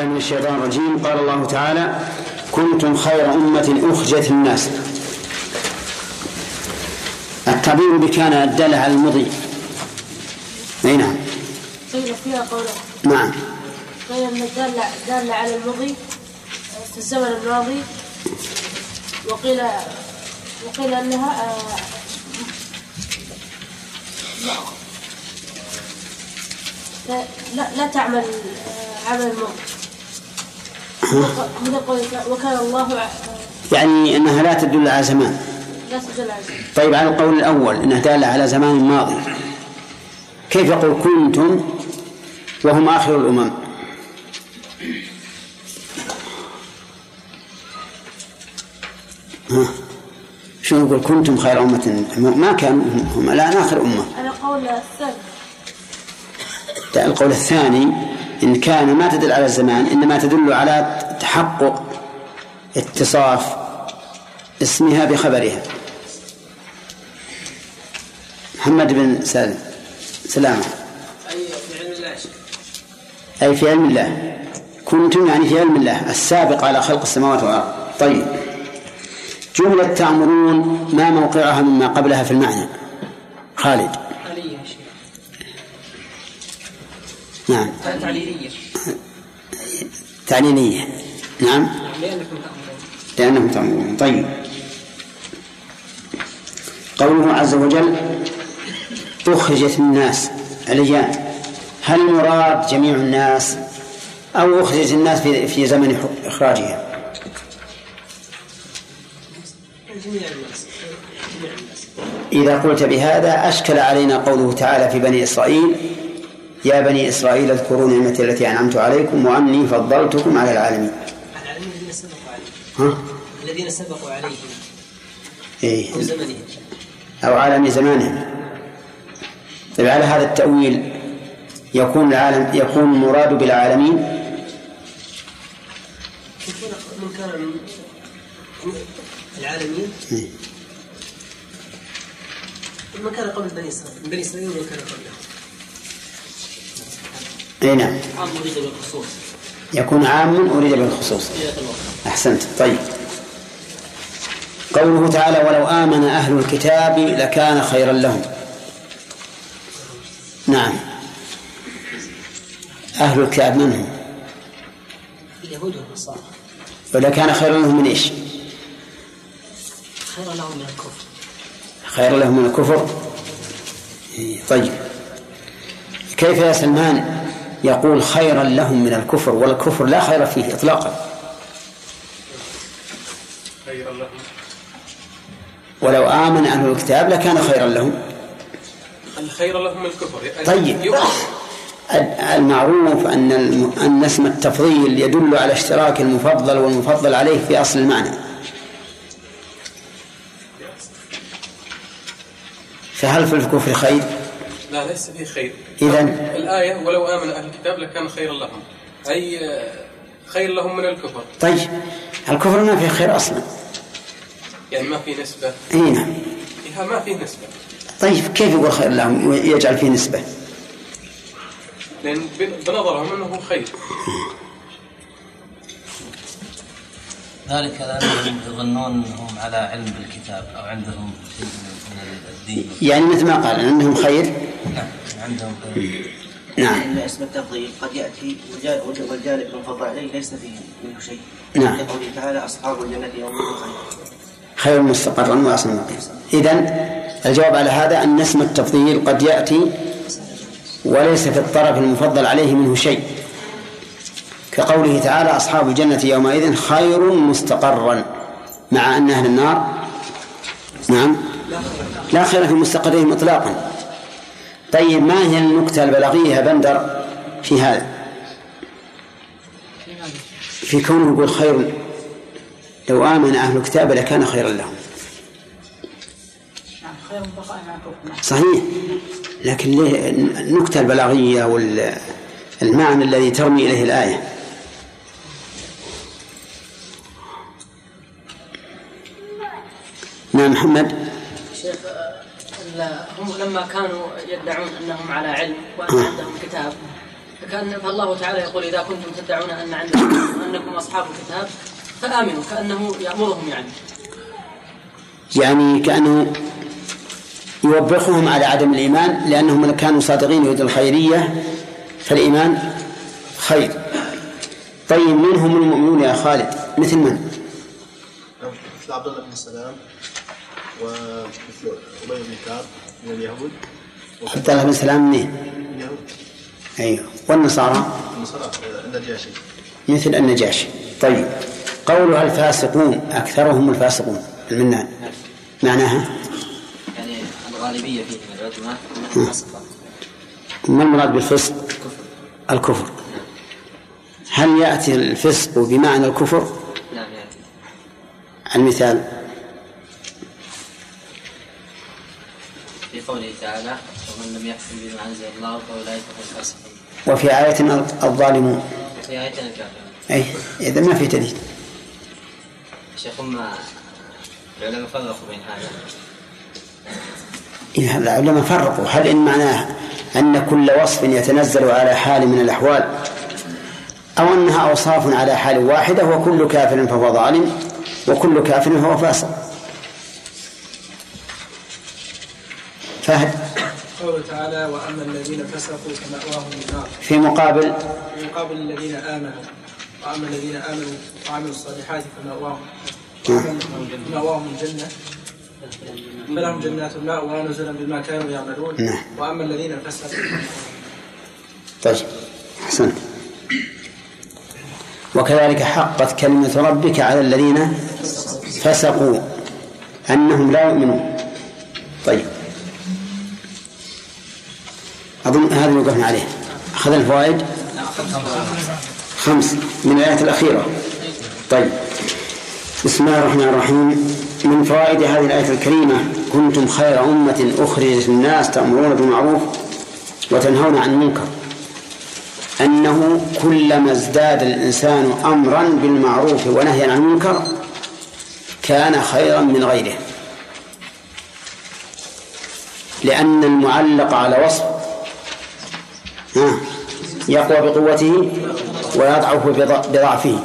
بالله من الشيطان الرجيم. قال الله تعالى كنتم خير أمة أخرجت الناس. التعبير بكان دل على المضي. أي نعم. قيل فيها قوله. نعم. قيل أن دل دل على المضي في الزمن الماضي وقيل وقيل أنها آه، لا. لا, تعمل آه، عمل قولك وكان الله يعني أنها لا تدل على زمان. لا تدل على ذلك. طيب على القول الأول أنها دالة على زمان ماضي. كيف يقول كنتم وهم آخر الأمم؟ ها؟ شو نقول كنتم خير أمة. ما كانوا هم الآن آخر أمة. على قول الثاني. القول الثاني إن كان ما تدل على الزمان إنما تدل على تحقق اتصاف اسمها بخبرها. محمد بن سالم. سلامة أي في علم الله أي في علم الله. كنتم يعني في علم الله السابق على خلق السماوات والأرض. طيب. جملة تأمرون ما موقعها مما قبلها في المعنى. خالد. نعم. تعليلية. تعليلية نعم. لأنكم تأمرون لأنهم تأمرون. طيب. قوله عز وجل أخرجت الناس. الأيام هل المراد جميع الناس أو أخرجت الناس في في زمن إخراجها؟ إذا قلت بهذا أشكل علينا قوله تعالى في بني إسرائيل يا بني إسرائيل اذكروا نعمتي التي أنعمت عليكم وأني فضلتكم على العالمين. العالمين الذين سبقوا عليهم. ها؟ الذين سبقوا عليهم. إيه. أو زمنهم. أو عالم زمانهم. طيب على هذا التأويل يكون العالم يكون المراد بالعالمين؟ من كان العالمين. إيه. من كان قبل بني إسرائيل؟ من بني إسرائيل ومن كان قبله أي نعم. عام أريد بالخصوص. يكون عام أريد بالخصوص. أحسنت. طيب. قوله تعالى ولو آمن أهل الكتاب لكان خيرا لهم. نعم. أهل الكتاب من هم؟ اليهود والنصارى. ولكان خيرا لهم من إيش؟ خير لهم من الكفر. خيرا لهم من الكفر. إيه، طيب. كيف يا سلمان؟ يقول خيرا لهم من الكفر والكفر لا خير فيه إطلاقا خيرا لهم ولو آمن أهل الكتاب لكان خيرا لهم الخير لهم الكفر طيب. يؤمن. المعروف أن أن اسم التفضيل يدل على اشتراك المفضل والمفضل عليه في أصل المعنى فهل في الكفر خير؟ لا ليس فيه خير. إذن- الآية ولو آمن أهل الكتاب لكان خيرا لهم. أي خير لهم من الكفر. طيب. الكفر ما فيه خير أصلا. يعني ما في نسبة. أي نعم. فيها ما في نسبة. طيب كيف يقول خير لهم؟ ويجعل فيه نسبة؟ لأن بن- بنظرهم أنه خير. ذلك لأنهم يظنون أنهم على علم بالكتاب أو عندهم شيء من يعني مثل ما قال أنهم خير؟ نعم عندهم خير. نعم. إن اسم التفضيل قد يأتي والجا- والجانب المفضل عليه ليس فيه منه شيء. نعم. كقوله تعالى أصحاب الجنة يومئذ خير خير مستقرا وأحسن مقيما إذن الجواب على هذا أن اسم التفضيل قد يأتي وليس في الطرف المفضل عليه منه شيء. كقوله تعالى أصحاب الجنة يومئذ خير مستقرا مع أن أهل النار نعم. لا خير في مستقرهم إطلاقا. طيب ما هي النكتة البلاغية يا بندر في هذا؟ في كونه يقول خير لو آمن أهل الكتاب لكان خيرا لهم. صحيح. لكن ليه النكتة البلاغية والمعنى الذي ترمي إليه الآية؟ نعم محمد. شيخ هم لما كانوا يدعون أنهم على علم وأن عندهم كتاب فكان فالله تعالى يقول إذا كنتم تدعون أن عندكم أنكم أصحاب الكتاب فآمنوا كأنه يأمرهم يعني. يعني كأنه يوبخهم على عدم الإيمان لأنهم كانوا صادقين يريد الخيرية فالإيمان خير. طيب من هم المؤمنون يا خالد؟ مثل من؟ مثل عبد الله بن سلام. ومثل ابي بن كعب من اليهود عبد الله بن سلام منين؟ من اليهود أيوه. والنصارى؟ النصارى النجاشي. مثل النجاشي. طيب. قولها الفاسقون أكثرهم الفاسقون المنان؟ معناها؟ يعني الغالبية فيه من العلماء أنها فسقة ما المراد بالفسق؟ الكفر. هل يأتي الفسق بمعنى الكفر؟ نعم يعني المثال. قوله تعالى ومن لم يحكم بما أنزل الله فأولئك هم الفاسقون. وفي آية الظالمون في آية الكافرون. أي إذا ما في دليل. شيخ هم العلماء فرقوا بين هذا. إيه، العلماء فرقوا. هل إن معناه أن كل وصف يتنزل على حال من الأحوال أو أنها أوصاف على حال واحدة وكل كافر فهو ظالم وكل كافر فهو فاسق؟ فهد قوله تعالى وأما الذين فسقوا فمأواهم النار. في مقابل في مقابل الذين آمنوا. وأما الذين آمنوا وعملوا الصالحات فمأواهم فماواهم الجنة. فلهم جنات الماء ونزلا بما كانوا يعملون. نعم. وأما الذين فسقوا طيب أحسنت. وكذلك حقت كلمة ربك على الذين فسقوا أنهم لا يؤمنون. طيب. أظن هذا اللي وقفنا عليه. أخذ الفوائد؟ خمس. من الآية الأخيرة. طيب. بسم الله الرحمن الرحيم. من فوائد هذه الآية الكريمة كنتم خير أمة أخرجت للناس تأمرون بالمعروف وتنهون عن المنكر. أنه كلما ازداد الإنسان أمرا بالمعروف ونهيا عن المنكر كان خيرا من غيره. لأن المعلق على وصف يقوى بقوته ويضعف بض- بضعفه.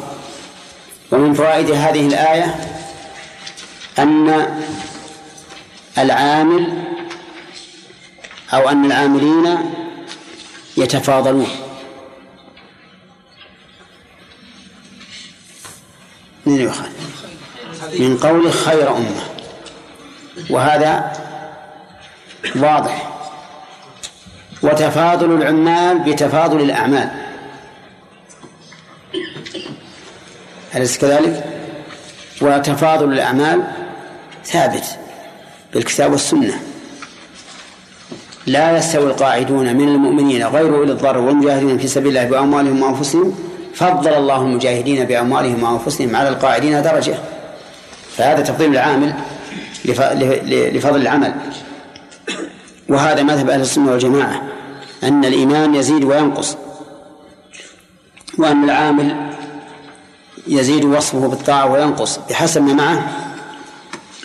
ومن فوائد هذه الآية أن العامل أو أن العاملين يتفاضلون. من يخالف من قول خير أمة. وهذا واضح. وتفاضل العمال بتفاضل الأعمال. أليس كذلك؟ وتفاضل الأعمال ثابت بالكتاب والسنة. لا يستوي القاعدون من المؤمنين غير أولي الضرر والمجاهدين في سبيل الله بأموالهم وأنفسهم. فضل الله المجاهدين بأموالهم وأنفسهم على القاعدين درجة. فهذا تفضيل العامل لفضل العمل. وهذا مذهب أهل السنة والجماعة. أن الإيمان يزيد وينقص وأن العامل يزيد وصفه بالطاعة وينقص بحسب ما معه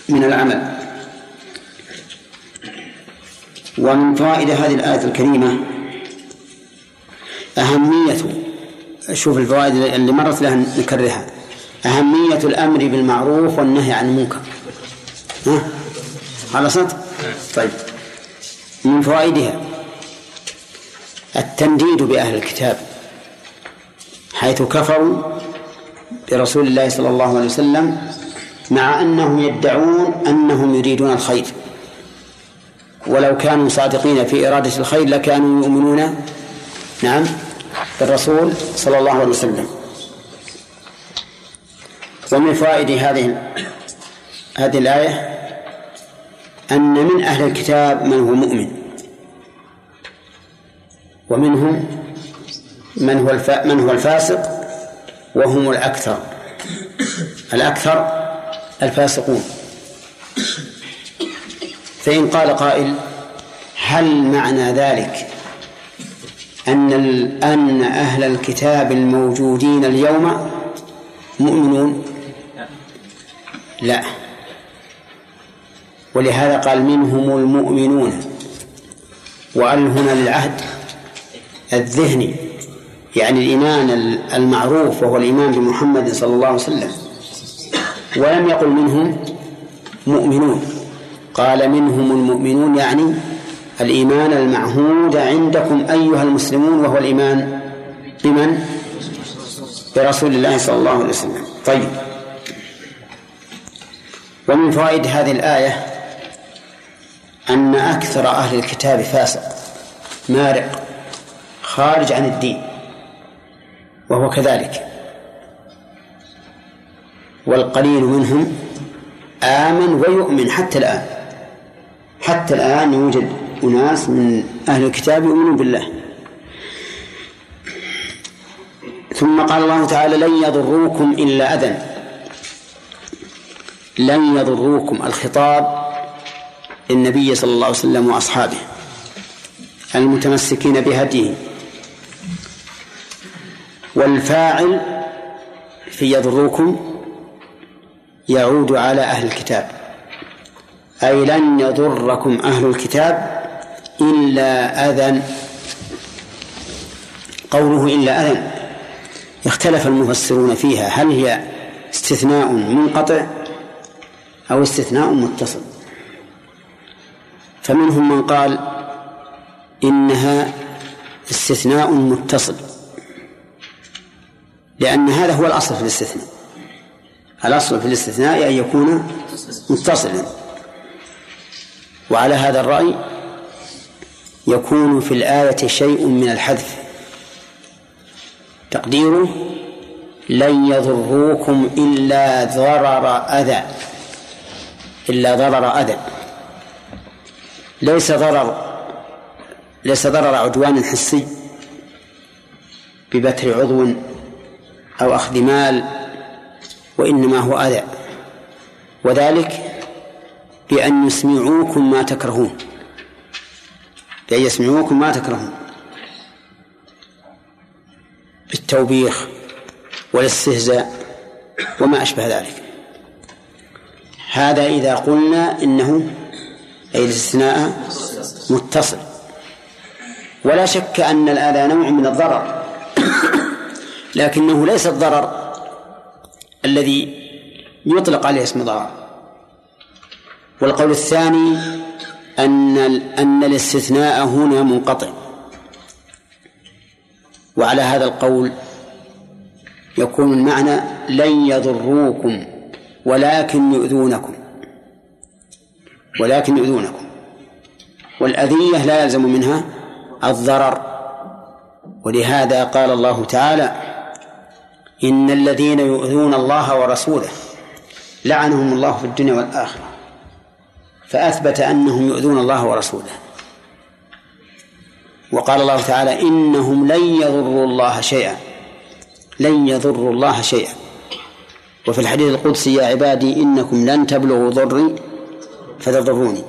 من العمل. ومن فوائد هذه الآية الكريمة أهمية شوف الفوائد اللي مرت لها نكررها أهمية الأمر بالمعروف والنهي عن المنكر. ها؟ خلصت؟ طيب. من فوائدها التنديد بأهل الكتاب حيث كفروا برسول الله صلى الله عليه وسلم مع أنهم يدعون أنهم يريدون الخير. ولو كانوا صادقين في إرادة الخير لكانوا يؤمنون نعم بالرسول صلى الله عليه وسلم. ومن فوائد هذه هذه الآية أن من أهل الكتاب من هو مؤمن. ومنهم من هو. من هو الفاسق وهم الأكثر الأكثر الفاسقون فإن قال قائل هل معنى ذلك أن. أن أهل الكتاب الموجودين اليوم مؤمنون لا ولهذا قال منهم المؤمنون وأل هنا للعهد الذهني يعني الإيمان المعروف وهو الإيمان بمحمد صلى الله عليه وسلم. ولم يقل منهم مؤمنون. قال منهم المؤمنون يعني الإيمان المعهود عندكم أيها المسلمون وهو الإيمان بمن؟ برسول الله صلى الله عليه وسلم. طيب. ومن فوائد هذه الآية أن أكثر أهل الكتاب فاسق مارق خارج عن الدين وهو كذلك. والقليل منهم آمن ويؤمن حتى الآن. حتى الآن يوجد أناس من أهل الكتاب يؤمنون بالله. ثم قال الله تعالى لن يضروكم إلا أذى. لن يضروكم الخطاب للنبي صلى الله عليه وسلم وأصحابه المتمسكين بهديه. والفاعل في يضروكم يعود على أهل الكتاب. أي لن يضركم أهل الكتاب إلا أذى. قوله إلا أذى. اختلف المفسرون فيها. هل هي استثناء منقطع أو استثناء متصل؟ فمنهم من قال إنها استثناء متصل. لأن هذا هو الأصل في الاستثناء. الأصل في الاستثناء أن يكون متصلا. وعلى هذا الرأي يكون في الآية شيء من الحذف. تقديره لن يضروكم إلا ضرر أذى. إلا ضرر أذى. ليس ضرر ليس ضرر عدوان حسي ببتر عضو أو أخذ مال وإنما هو أذى. وذلك بأن يسمعوكم ما تكرهون. بأن يسمعوكم ما تكرهون. بالتوبيخ والاستهزاء وما أشبه ذلك. هذا إذا قلنا إنه أي الاستثناء متصل. ولا شك أن الآذى نوع من الضرر. لكنه ليس الضرر الذي يطلق عليه اسم ضرر. والقول الثاني أن أن الاستثناء هنا منقطع. وعلى هذا القول يكون المعنى لن يضروكم ولكن يؤذونكم. ولكن يؤذونكم. والأذية لا يلزم منها الضرر. ولهذا قال الله تعالى إن الذين يؤذون الله ورسوله لعنهم الله في الدنيا والآخرة. فأثبت أنهم يؤذون الله ورسوله. وقال الله تعالى إنهم لن يضروا الله شيئا. لن يضروا الله شيئا. وفي الحديث القدسي يا عبادي إنكم لن تبلغوا ضري فتضروني.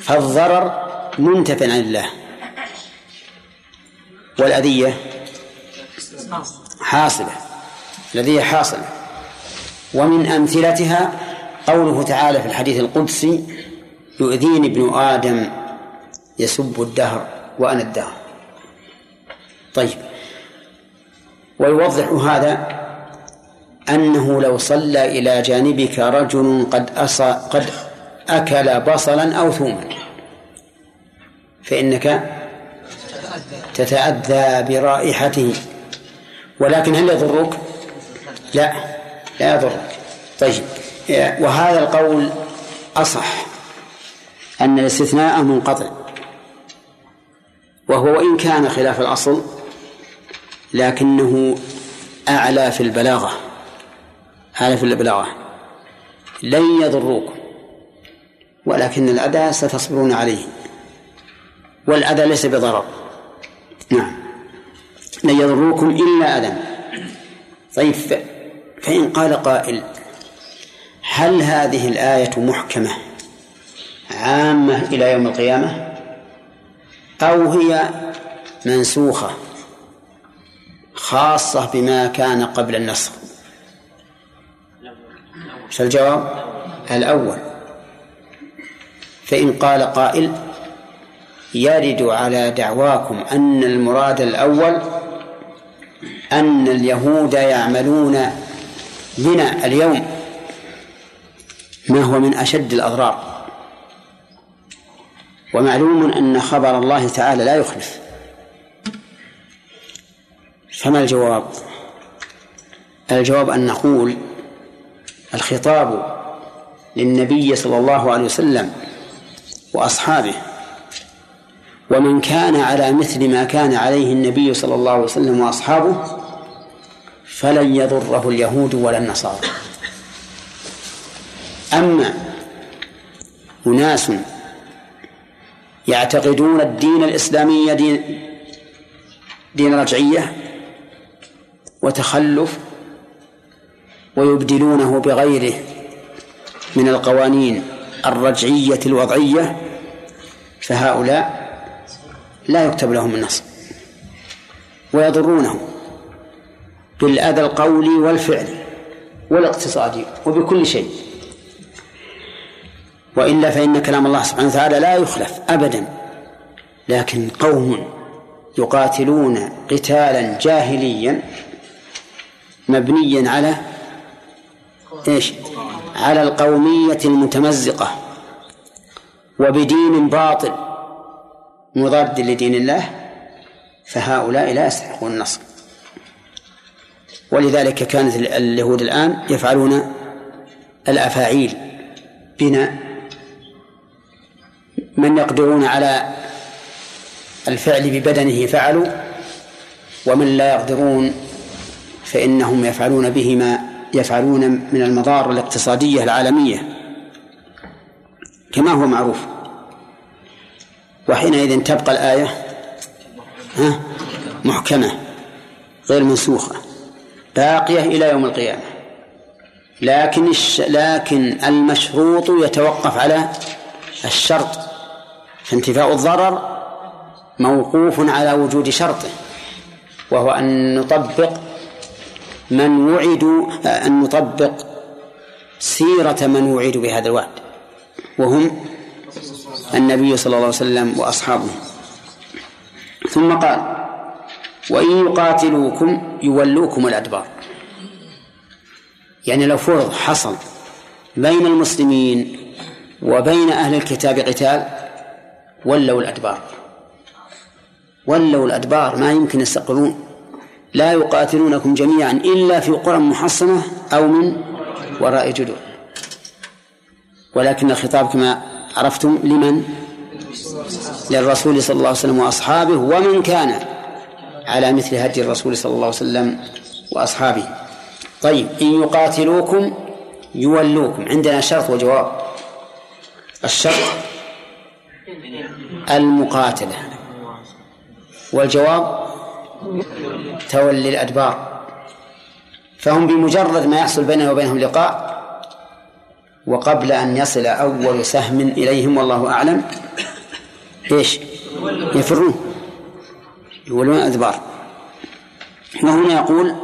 فالضرر منتف عن الله. والأذية حاصلة الأذية حاصلة. ومن أمثلتها قوله تعالى في الحديث القدسي يؤذيني ابن آدم يسب الدهر وأنا الدهر. طيب. ويوضح هذا أنه لو صلى إلى جانبك رجل قد أصى قد أكل بصلا أو ثوما فإنك تتأذى برائحته. ولكن هل يضرك؟ لا لا يضرك. طيب وهذا القول أصح أن الاستثناء منقطع وهو وإن كان خلاف الأصل لكنه أعلى في البلاغة أعلى في البلاغة. لن يضروكم ولكن الأذى ستصبرون عليه والأذى ليس بضرر. نعم. لن يضروكم إلا أذى. طيب فإن قال قائل هل هذه الآية محكمة عامة إلى يوم القيامة أو هي منسوخة خاصة بما كان قبل النسخ فالجواب الأول. فإن قال قائل يرد على دعواكم أن المراد الأول أن اليهود يعملون بنا اليوم ما هو من أشد الأضرار. ومعلوم أن خبر الله تعالى لا يخلف. فما الجواب؟ الجواب أن نقول الخطاب للنبي صلى الله عليه وسلم وأصحابه ومن كان على مثل ما كان عليه النبي صلى الله عليه وسلم وأصحابه فلن يضره اليهود ولا النصارى. أما أناس يعتقدون الدين الإسلامي دين دين رجعية وتخلف ويبدلونه بغيره من القوانين الرجعية الوضعية فهؤلاء لا يكتب لهم النصر ويضرونه بالأذى القولي والفعلي والاقتصادي وبكل شيء وإلا فإن كلام الله سبحانه وتعالى لا يخلف أبدا لكن قوم يقاتلون قتالا جاهليا مبنيا على إيش؟ على القومية المتمزقة وبدين باطل مضاد لدين الله فهؤلاء لا يستحقون النصر. ولذلك كانت اليهود الآن يفعلون الأفاعيل بنا. من يقدرون على الفعل ببدنه فعلوا ومن لا يقدرون فإنهم يفعلون به ما يفعلون من المضار الاقتصادية العالمية كما هو معروف. وحينئذ تبقى الآية ها؟ محكمة غير منسوخة باقية إلى يوم القيامة. لكن الش... لكن المشروط يتوقف على الشرط. فانتفاء الضرر موقوف على وجود شرطه وهو أن نطبق من وعدوا أن نطبق سيرة من وعدوا بهذا الوعد. وهم النبي صلى الله عليه وسلم وأصحابه. ثم قال وإن يقاتلوكم يولوكم الأدبار. يعني لو فرض حصل بين المسلمين وبين أهل الكتاب قتال ولوا الأدبار. ولوا الأدبار ما يمكن يستقرون لا يقاتلونكم جميعا إلا في قرى محصنة أو من وراء جدر ولكن الخطاب كما عرفتم لمن؟ للرسول صلى الله عليه وسلم وأصحابه ومن كان على مثل هدي الرسول صلى الله عليه وسلم وأصحابه. طيب إن يقاتلوكم يولوكم. عندنا شرط وجواب. الشرط المقاتلة. والجواب تولي الأدبار. فهم بمجرد ما يحصل بيننا وبينهم لقاء وقبل أن يصل أول سهم إليهم والله أعلم. إيش؟ يفرون. يولون الأدبار. وهنا يقول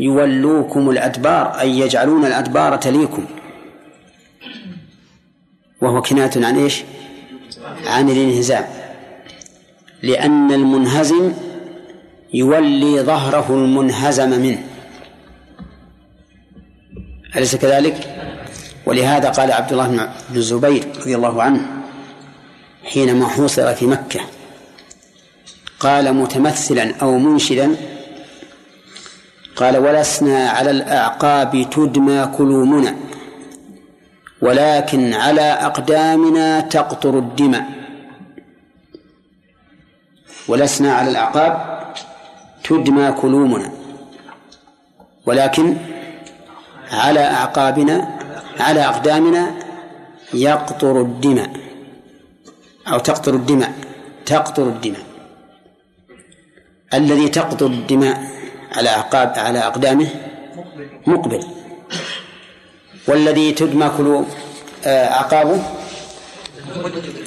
يولوكم الأدبار أي يجعلون الأدبار تليكم. وهو كناية عن إيش؟ عن الانهزام. لأن المنهزم يولي ظهره المنهزم منه. أليس كذلك؟ ولهذا قال عبد الله بن الزبير رضي الله عنه حينما حوصر في مكة قال متمثلا أو منشدا قال ولسنا على الأعقاب تدمى كلومنا ولكن على أقدامنا تقطر الدماء. ولسنا على الأعقاب تدمى كلومنا ولكن على أعقابنا على أقدامنا يقطر الدماء أو تقطر الدماء تقطر الدماء. الذي تقطر الدماء على أعقاب على أقدامه مقبل. والذي تدمى كل أعقابه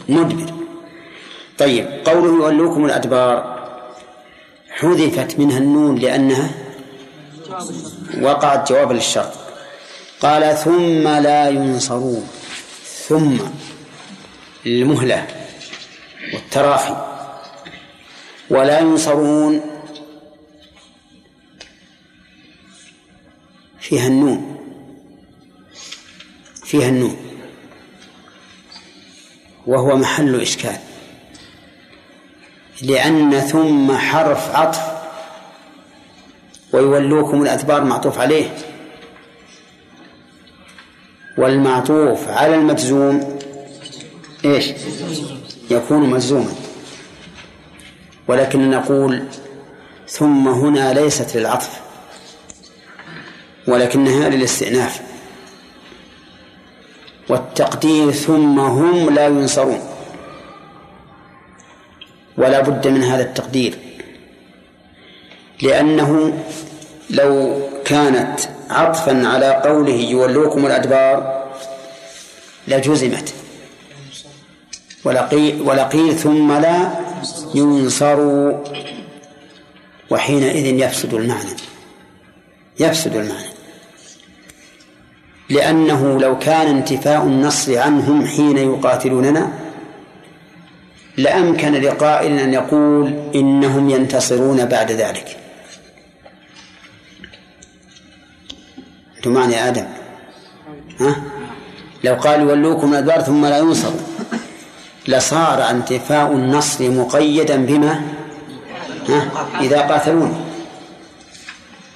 مدبر. طيب قوله يولوكم الأدبار حذفت منها النون لأنها وقعت جوابا للشرط. قال ثم لا ينصرون. ثم المهلة والتراخي. ولا ينصرون فيها النون. فيها النون. وهو محل إشكال. لأن ثم حرف عطف ويولوكم الأدبار معطوف عليه. والمعطوف على المجزوم إيش؟ يكون مجزوما. ولكن نقول ثم هنا ليست للعطف ولكنها للاستئناف. والتقدير ثم هم لا ينصرون. ولا بد من هذا التقدير لأنه لو كانت عطفا على قوله يولوكم الأدبار لجزمت. ولقيل, ولقيل ثم لا ينصروا. وحينئذ يفسد المعنى. يفسد المعنى. لأنه لو كان انتفاء النص عنهم حين يقاتلوننا لأمكن لقائل أن يقول إنهم ينتصرون بعد ذلك. يا آدم. ها؟ لو قال يولوكم الأدبار ثم لا ينصر. لصار انتفاء النصر مقيدا بما؟ ها؟ إذا قاتلون.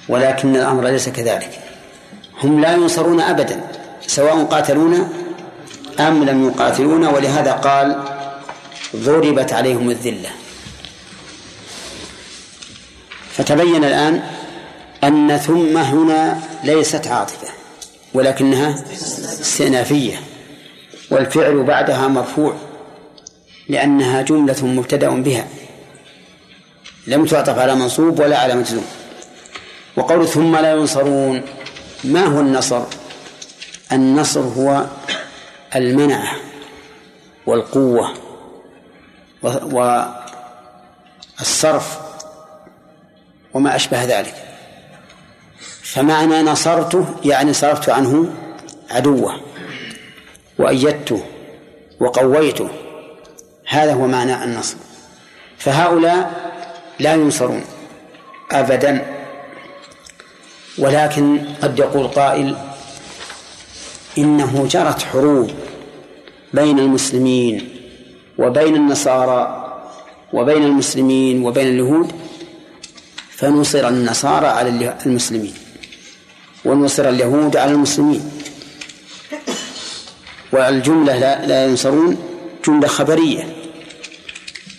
ولكن الأمر ليس كذلك. هم لا ينصرون أبدا سواء قاتلونا أم لم يقاتلونا ولهذا قال ضربت عليهم الذلة. فتبين الآن أن ثم هنا ليست عاطفة ولكنها استئنافية والفعل بعدها مرفوع لأنها جملة مبتدأ بها لم تعطف على منصوب ولا على مجزوم. وقول ثم لا ينصرون ما هو النصر؟ النصر هو المنعة والقوة والصرف وما أشبه ذلك. فمعنى نصرته يعني صرفت عنه عدوه وأيدته وقويته. هذا هو معنى النصر. فهؤلاء لا ينصرون أبدا ولكن قد يقول قائل إنه جرت حروب بين المسلمين وبين النصارى وبين المسلمين وبين اليهود فنصر النصارى على المسلمين. ونصر اليهود على المسلمين. والجملة لا, لا ينصرون جملة خبرية.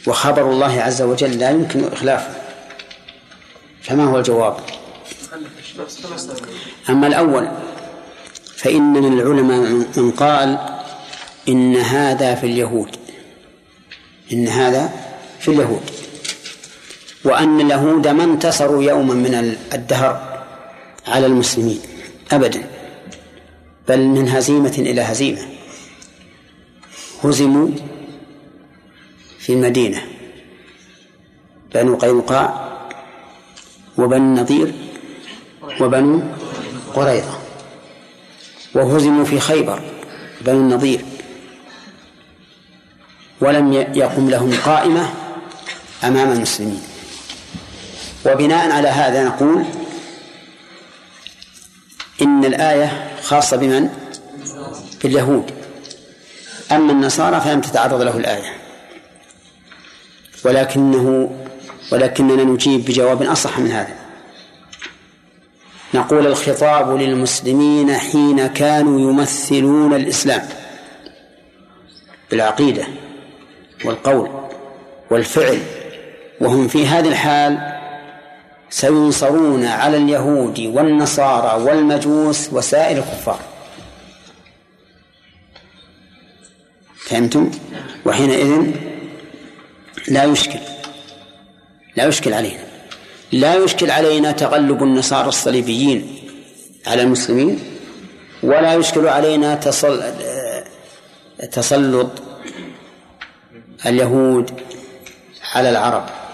وخبر الله عز وجل لا يمكن إخلافه. فما هو الجواب؟ أما الأول فإن من العلماء من قال إن هذا في اليهود. إن هذا في اليهود. وأن اليهود ما انتصروا يوما من الدهر. على المسلمين أبدا. بل من هزيمة إلى هزيمة. هزموا في المدينة بنو قينقاع وبنو النضير وبنو قريظة. وهزموا في خيبر بنو النضير. ولم يقم لهم قائمة أمام المسلمين. وبناء على هذا نقول إن الآية خاصة بمن؟ باليهود. أما النصارى فلم تتعرض له الآية. ولكنه ولكننا نجيب بجواب أصح من هذا. نقول الخطاب للمسلمين حين كانوا يمثلون الإسلام. بالعقيدة والقول والفعل. وهم في هذه الحال سينصرون على اليهود والنصارى والمجوس وسائر الكفار فهمتم؟ وحينئذ لا يشكل لا يشكل علينا لا يشكل علينا تغلب النصارى الصليبيين على المسلمين ولا يشكل علينا تسلط اليهود على العرب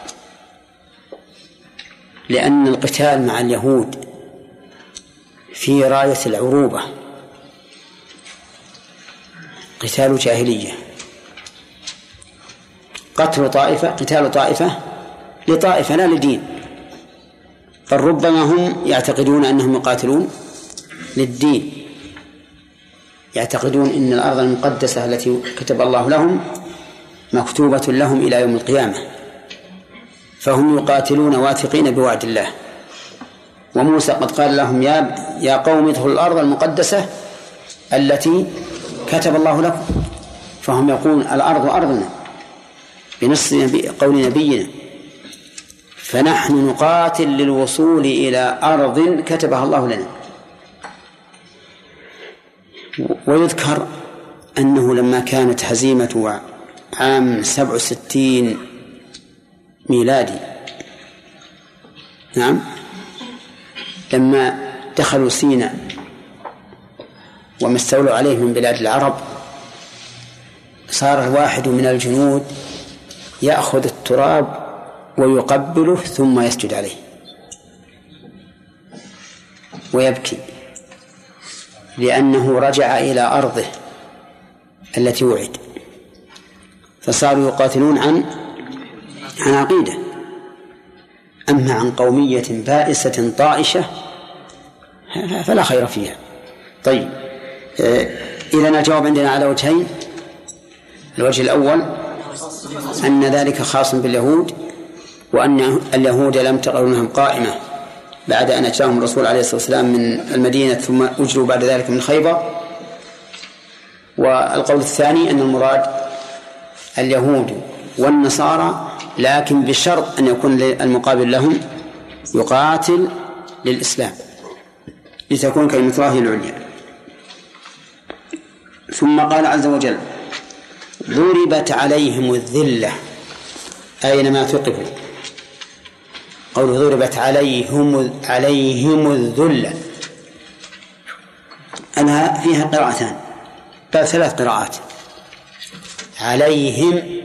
لأن القتال مع اليهود في راية العروبة. قتال جاهلية. قتل طائفة قتال طائفة لطائفة لا لدين. بل ربما هم يعتقدون أنهم يقاتلون للدين. يعتقدون أن الأرض المقدسة التي كتب الله لهم مكتوبة لهم إلى يوم القيامة. فهم يقاتلون واثقين بوعد الله. وموسى قد قال لهم يا يا قوم ادخلوا الأرض المقدسة التي كتب الله لكم. فهم يقولون الأرض أرضنا بنص قول نبينا. فنحن نقاتل للوصول إلى أرض كتبها الله لنا. ويذكر أنه لما كانت هزيمة عام سبع وستين ميلادي. نعم. لما دخلوا سيناء وما استولوا عليه من بلاد العرب صار الواحد من الجنود يأخذ التراب ويقبله ثم يسجد عليه. ويبكي. لأنه رجع إلى أرضه التي وعد. فصاروا يقاتلون عن عن عقيدة. أما عن قومية بائسة طائشة فلا خير فيها. طيب آه، إذا الجواب عندنا على وجهين. الوجه الأول أن ذلك خاص باليهود وأن اليهود لم ترونهم قائمة بعد أن أجراهم الرسول عليه الصلاة والسلام من المدينة ثم أجروا بعد ذلك من خيبر. والقول الثاني أن المراد اليهود والنصارى لكن بشرط أن يكون المقابل لهم يقاتل للإسلام. لتكون كلمة الله العليا. ثم قال عز وجل ضربت عليهم الذلة. أينما ثقفوا؟ قوله ضربت عليهم عليهم الذلة. أنها فيها قراءتان. بل ثلاث قراءات. عليهم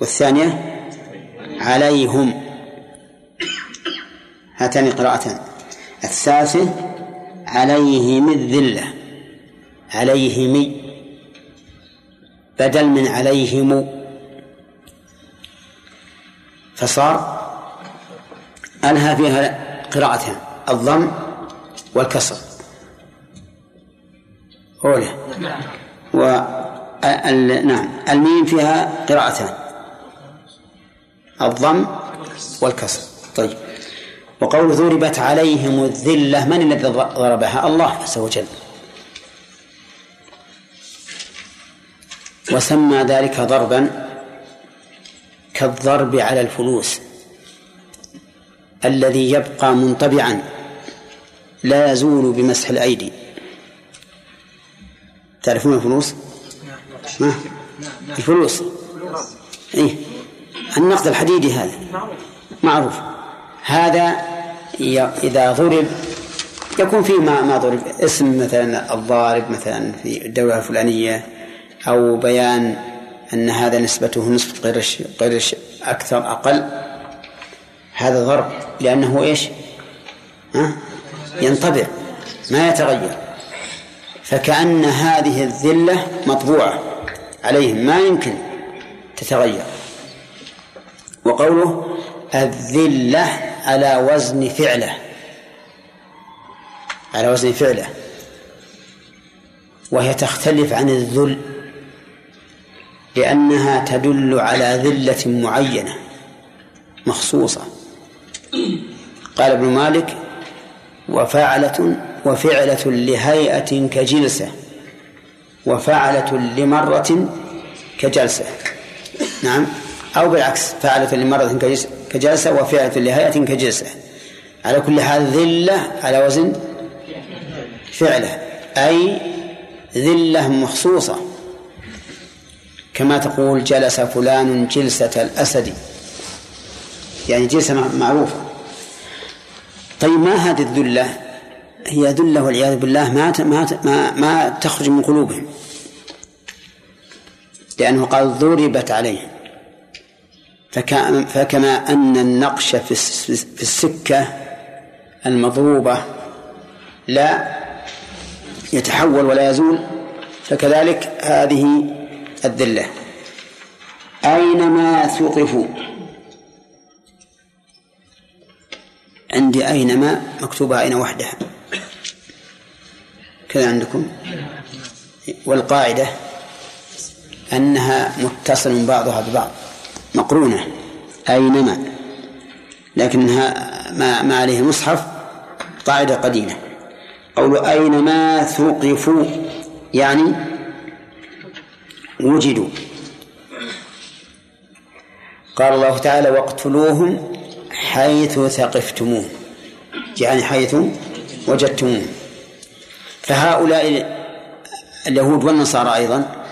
والثانية عليهم. هاتان قراءتان. الثالثة عليهم الذلة. عليهم. بدل من عليهم. فصار أنها فيها قراءتان؟ الضم والكسر. أولى. و نعم. الميم فيها قراءتان. الضم والكسر طيب. وقول ضربت عليهم الذلة من الذي ضربها؟ الله عز وجل. وسمى ذلك ضربا كالضرب على الفلوس الذي يبقى منطبعا لا يزول بمسح الأيدي. تعرفون الفلوس؟ ما؟ الفلوس. إيه؟ النقد الحديدي هذا. معروف. هذا إذا ضرب يكون فيه ما ما ضرب. اسم مثلا الضارب مثلا في الدولة الفلانية أو بيان أن هذا نسبته نصف غير غير أكثر أقل. هذا ضرب. لأنه إيش؟ ها؟ ينطبع ما يتغير. فكأن هذه الذلة مطبوعة عليهم. ما يمكن تتغير. وقوله الذلة على وزن فعله. على وزن فعله. وهي تختلف عن الذل لأنها تدل على ذلة معينة مخصوصة. قال ابن مالك وفعلة وفعلة لهيئة كجلسة وفعلة لمرة كجلسة. نعم. أو بالعكس فعلة لمرة كجلسة وفعلة لهيئة كجلسة. على كل حال ذلة على وزن فعلة أي ذلة مخصوصة. كما تقول جلس فلان جلسة الأسد. يعني جلسة معروفة. طيب ما هذه الذلة؟ هي ذلة والعياذ بالله ما ما ما, ما تخرج من قلوبهم. لأنه قال ضربت عليهم. فكما أن النقش في السكة المضروبة لا يتحول ولا يزول فكذلك هذه الذلة. أينما ثقفوا عندي أينما مكتوبة أين وحدها؟ كذا عندكم؟ والقاعدة أنها متصل بعضها ببعض. مقرونة أينما لكنها ما, ما عليه مصحف قاعدة قديمة. قول أينما ثقفوا يعني وجدوا. قال الله تعالى واقتلوهم حيث ثقفتموه يعني حيث وجدتموه فهؤلاء اليهود والنصارى أيضا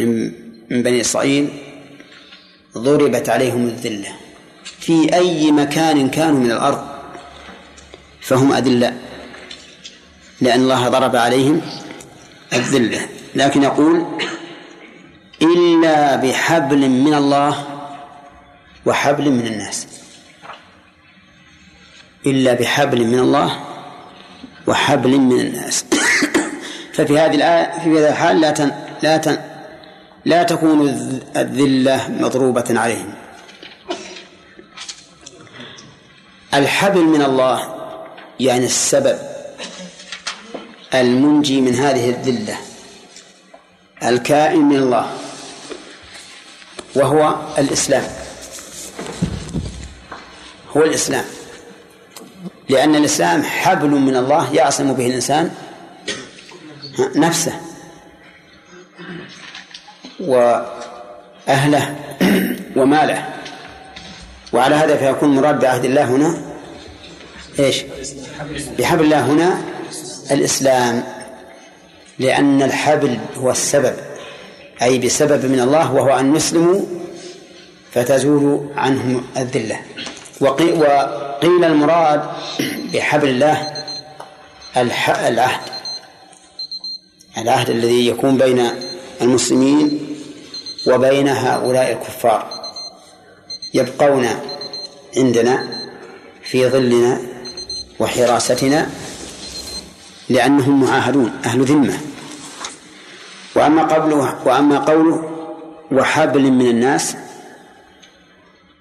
من بني إسرائيل ضربت عليهم الذلة. في أي مكان كانوا من الأرض فهم أذلاء لأن الله ضرب عليهم الذلة. لكن يقول إلا بحبل من الله وحبل من الناس. إلا بحبل من الله وحبل من الناس. ففي هذه الآية في هذا الحال لا تن لا تن لا تكون الذلة مضروبة عليهم. الحبل من الله يعني السبب المنجي من هذه الذلة. الكائن من الله وهو الإسلام. هو الإسلام. لأن الإسلام حبل من الله يعصم به الإنسان نفسه. وأهله وماله. وعلى هذا فيكون مراد بعهد الله هنا إيش؟ بحبل الله هنا الإسلام. لأن الحبل هو السبب أي بسبب من الله وهو أن يسلموا فتزول عنهم الذلة. وقيل المراد بحبل الله العهد. العهد الذي يكون بين المسلمين وبين هؤلاء الكفار يبقون عندنا في ظلنا وحراستنا لأنهم معاهدون أهل ذمة. وأما قوله وأما قوله وحبل من الناس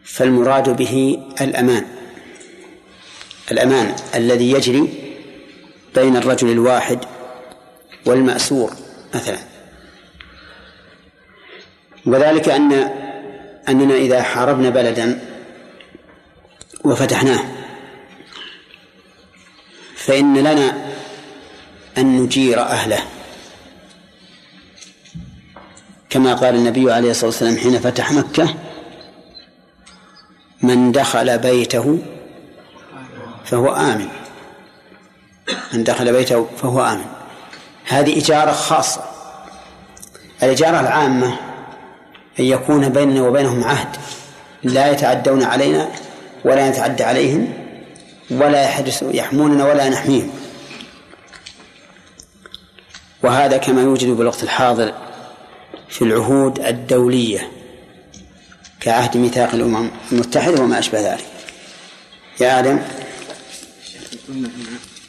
فالمراد به الأمان. الأمان الذي يجري بين الرجل الواحد والمأسور مثلا. وذلك أن أننا إذا حاربنا بلدا وفتحناه فإن لنا أن نجير أهله. كما قال النبي عليه الصلاة والسلام حين فتح مكة من دخل بيته فهو آمن. من دخل بيته فهو آمن. هذه إجارة خاصة. الإجارة العامة أن يكون بيننا وبينهم عهد. لا يتعدون علينا ولا يتعدى عليهم ولا يحدث يحموننا ولا نحميهم. وهذا كما يوجد بالوقت الحاضر في العهود الدولية كعهد ميثاق الأمم المتحدة وما أشبه ذلك. يا آدم.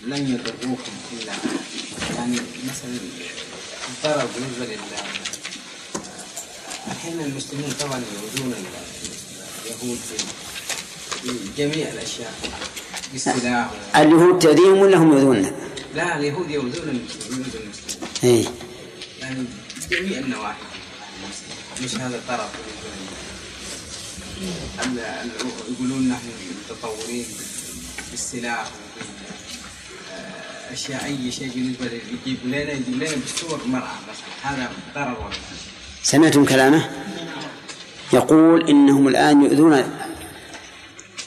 لن يضروكم إلا يعني مثلا الضرر بالنسبة لله الحين المسلمين طبعا يؤذون اليهود في جميع الأشياء بالسلاح اليهود تؤذيهم ولا هم يؤذوننا؟ لا اليهود يؤذون المسلمين إي. يعني جميع النواحي. مش هذا الطرف يقولون. نحن متطورين بالسلاح أشياء أي شيء بالنسبة يجيب لنا يجيب لنا بالصور مرأة مثلا هذا ضرر سمعتم كلامه؟ يقول إنهم الآن يؤذون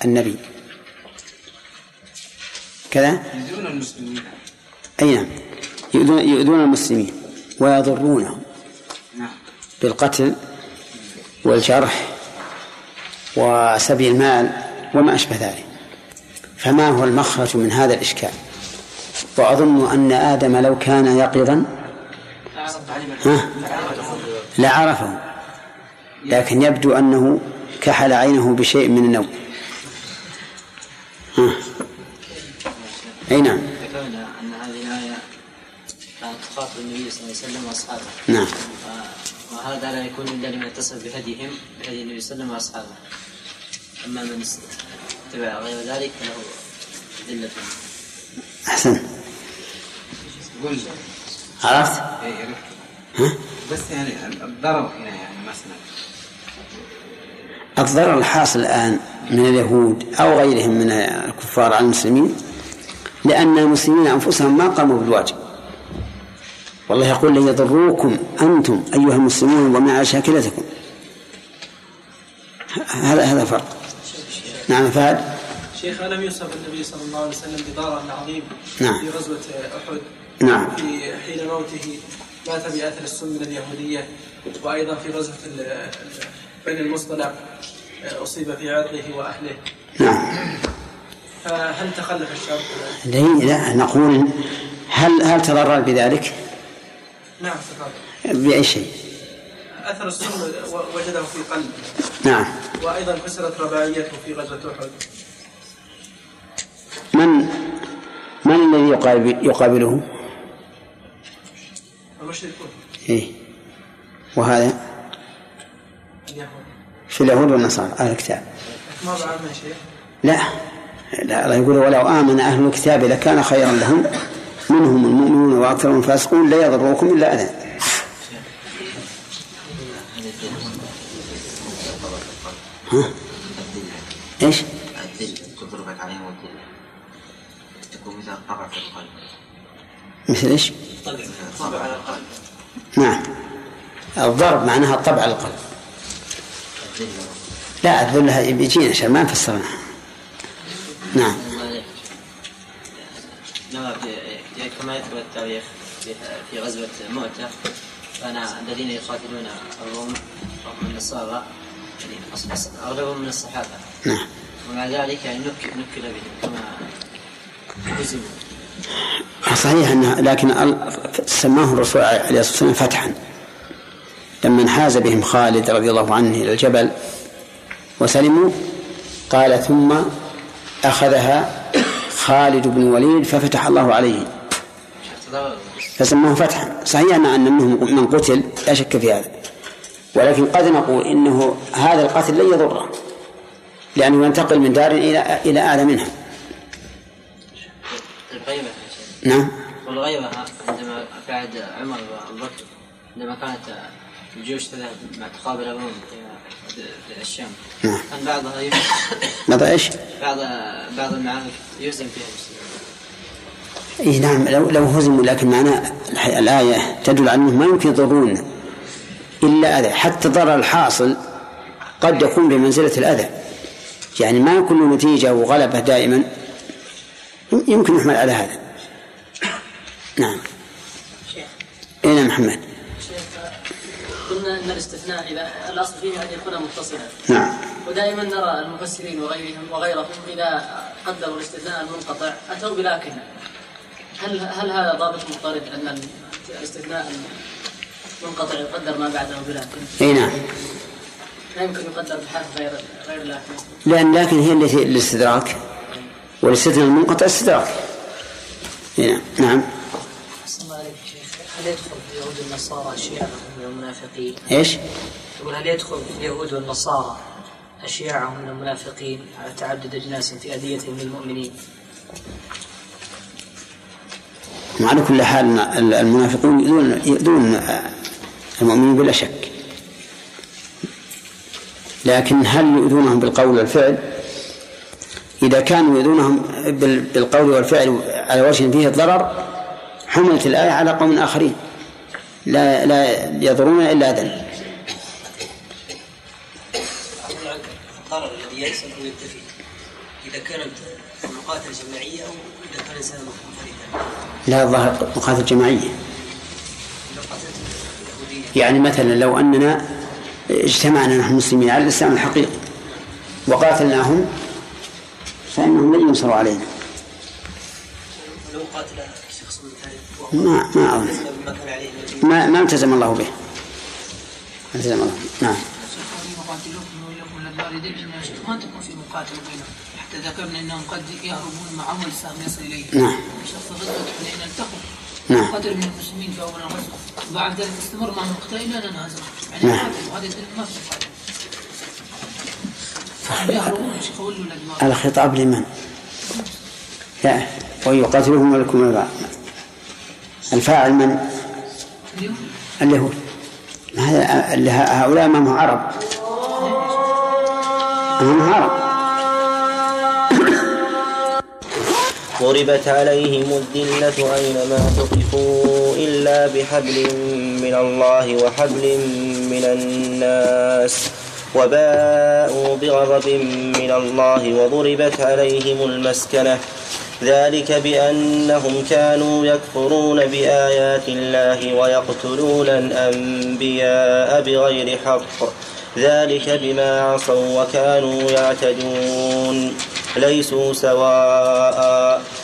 النبي. كذا؟ يؤذون المسلمين. أي نعم. يؤذون, يؤذون المسلمين ويضرونهم نعم. بالقتل والجرح وسبي المال وما أشبه ذلك. فما هو المخرج من هذا الإشكال؟ وأظن أن آدم لو كان يقظا ها؟ لعرفه لكن يبدو أنه كحل عينه بشيء من النوم ها. أي نعم ذكرنا أن هذه الآية كانت تخاطب النبي صلى الله عليه وسلم وأصحابه نعم وهذا لا يكون إلا لمن اتصل بهديهم بهدي النبي صلى الله عليه وسلم وأصحابه أما من اتبع غير ذلك فله ذلة أحسن قول عرفت؟ إيه، عرفت. ها؟ بس يعني الضرر هنا يعني مثلا. الضرر الحاصل الآن من اليهود أو غيرهم من الكفار على المسلمين لأن المسلمين أنفسهم ما قاموا بالواجب. والله يقول لن يضروكم أنتم أيها المسلمون ومع شاكلتكم. هذا هذا فرق. نعم فهد. شيخ ألم يوصف النبي صلى الله عليه وسلم بضرر عظيم نعم. في غزوة أحد نعم. في حين موته؟ مات بأثر السم من اليهودية وأيضا في غزوة بني المصطلق أصيب في عرضه وأهله نعم فهل تخلف الشرط؟ لا نقول هل هل تضرر بذلك؟ نعم تفضل بأي شيء؟ أثر السم وجده في قلبه نعم وأيضا كسرت رباعيته في غزوة أحد من من الذي يقابل يقابله؟ المشركون إيه. وهذا؟ اليهود في اليهود والنصارى أهل الكتاب. ما شيخ. لا. لا الله يقول ولو آمن أهل الكتاب لكان خيرا لهم. منهم المؤمنون وأكثرهم الفاسقون لا يضركم إلا أذى. ها؟ إيش؟ الذل تضربك عليهم الذل تكون مثل الطبع في القلب مثل إيش؟ نعم. الضرب معناها الطبع على القلب. لا الذل هذه بيجينا عشان ما نفسرناها نعم. نعم كما يذكر التاريخ في- غزوة مؤتة كان الذين يقاتلون الروم وهم النصارى يعني أغلبهم من الصحابة. نعم. ومع ذلك يعني نك نكل بهم كما هزموا صحيح أنه لكن سماه الرسول عليه الصلاة والسلام فتحا. لما انحاز بهم خالد رضي الله عنه إلى الجبل وسلموا قال ثم أخذها خالد بن الوليد ففتح الله عليه. فسماه فتحا. صحيح أن أن منهم من قتل لا شك في هذا. ولكن قد نقول إنه هذا القتل لن يضره لأنه ينتقل من دار إلى إلى أعلى منها. الغيبة نعم. والغيبة عندما في عهد عمر وأبو بكر عندما كانت الجيوش تذهب مع تقابل الروم الشام. نعم. كان بعضها يهزم ماذا إيش؟ بعض بعض المعارك يهزم فيها المسلمين اي نعم لو لو هزموا لكن معناه الح- الآية تدل على أنه ما يمكن يضرون إلا أذى. حتى الضرر الحاصل قد يكون بمنزلة الأذى. يعني ما يكون له نتيجة وغلبة دائما يمكن يحمل على هذا. نعم. اي نعم محمد. قلنا إن الاستثناء إذا الأصل فيه أن يكون متصلا. نعم. ودائما نرى المفسرين وغيرهم وغيرهم إذا قدروا الاستثناء المنقطع. أتوا بلكن هل هل هذا ضابط مضطرد أن الاستثناء المنقطع يقدر ما بعده بلكن؟ اي نعم. لا يمكن يقدر بحرف غير غير لكن لأن لكن هي التي الاستدراك. والاستثناء المنقطع استدراك نعم هل يدخل في اليهود والنصارى الشيعة من المنافقين؟ إيش؟ يقول هل يدخل في اليهود والنصارى أشياعهم من المنافقين على تعدد أجناس في أذيتهم للمؤمنين؟ وعلى كل حال المنافقون يؤذون يؤذون المؤمنين بلا شك لكن هل يؤذونهم بالقول والفعل إذا كانوا يؤذونهم بال- بالقول والفعل على وجه فيه الضرر حملت الآية على قوم آخرين. لا لا يضرون إلا أذى. الضرر الذي يحصل ينتفي إذا كانت المقاتله جماعية أو إذا كان منفردا لا الظاهر مقاتل جماعية. يعني مثلا لو أننا اجتمعنا نحن المسلمين على الإسلام الحقيقي وقاتلناهم فإنهم لن ينصروا علينا ولو قاتل شخص من ما ما النبي ما ما التزم الله به التزم الله. نعم ما تكون في مقاتل بينهم حتى ذكرنا انهم قد يهربون معهم السهم يصل اليه نعم. شخص غزوه حنين التقوا نعم. قتل من المسلمين في اول الغزو وبعد ذلك استمر معهم القتال إلى ان هزموا يعني نعم. وهذا ما في قاتل يهربون يا شيخ ولوا الادبار الخطاب لمن؟ لا ويقاتلهم ولكم البعض الفاعل من؟ اليهود. هؤلاء ما هم عرب. هم عرب. ضربت عليهم الذلة أينما ثقفوا إلا بحبل من الله وحبل من الناس. وباءوا بغضب من الله وضربت عليهم المسكنة. ذلك بأنهم كانوا يكفرون بآيات الله ويقتلون الأنبياء بغير حق. ذلك بما عصوا وكانوا يعتدون. ليسوا سواء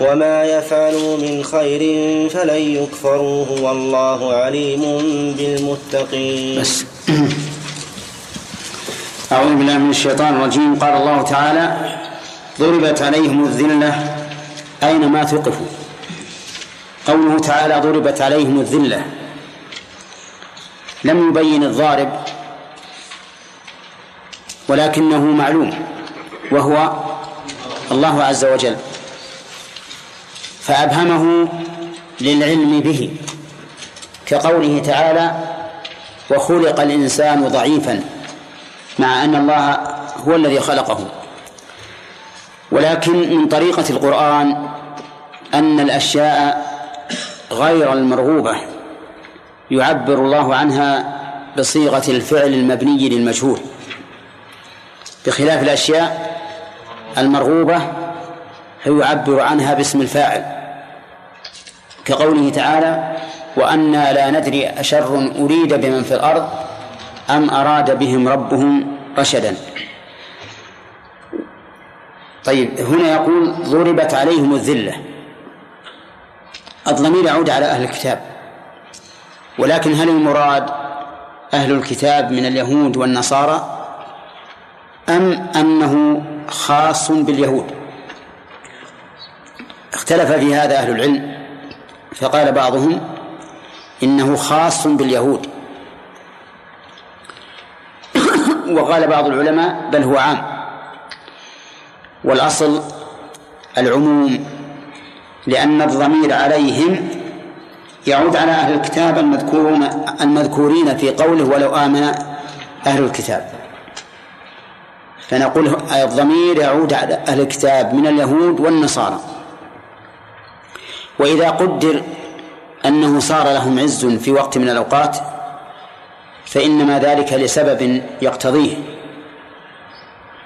وما يفعلوا من خير فلن يكفروه والله عليم بالمتقين. بس. أعوذ بالله من الشيطان الرجيم. قال الله تعالى ضربت عليهم الذلة. أينما ثقفوا قوله تعالى ضربت عليهم الذلة. لم يبين الضارب ولكنه معلوم وهو الله عز وجل. فأبهمه للعلم به. كقوله تعالى وخلق الإنسان ضعيفا مع أن الله هو الذي خلقه. ولكن من طريقة القرآن أن الأشياء غير المرغوبة يعبر الله عنها بصيغة الفعل المبني للمجهول. بخلاف الأشياء المرغوبة فيعبر عنها باسم الفاعل. كقوله تعالى وأنا لا ندري أشر أريد بمن في الأرض أم أراد بهم ربهم رشدا. طيب هنا يقول ضربت عليهم الذلة. الضمير يعود على أهل الكتاب. ولكن هل المراد أهل الكتاب من اليهود والنصارى أم أنه خاص باليهود؟ اختلف في هذا أهل العلم فقال بعضهم إنه خاص باليهود. وقال بعض العلماء بل هو عام. والأصل العموم لأن الضمير عليهم يعود على أهل الكتاب المذكورون المذكورين في قوله ولو آمن أهل الكتاب. فنقول الضمير يعود على أهل الكتاب من اليهود والنصارى. وإذا قدر أنه صار لهم عز في وقت من الأوقات فإنما ذلك لسبب يقتضيه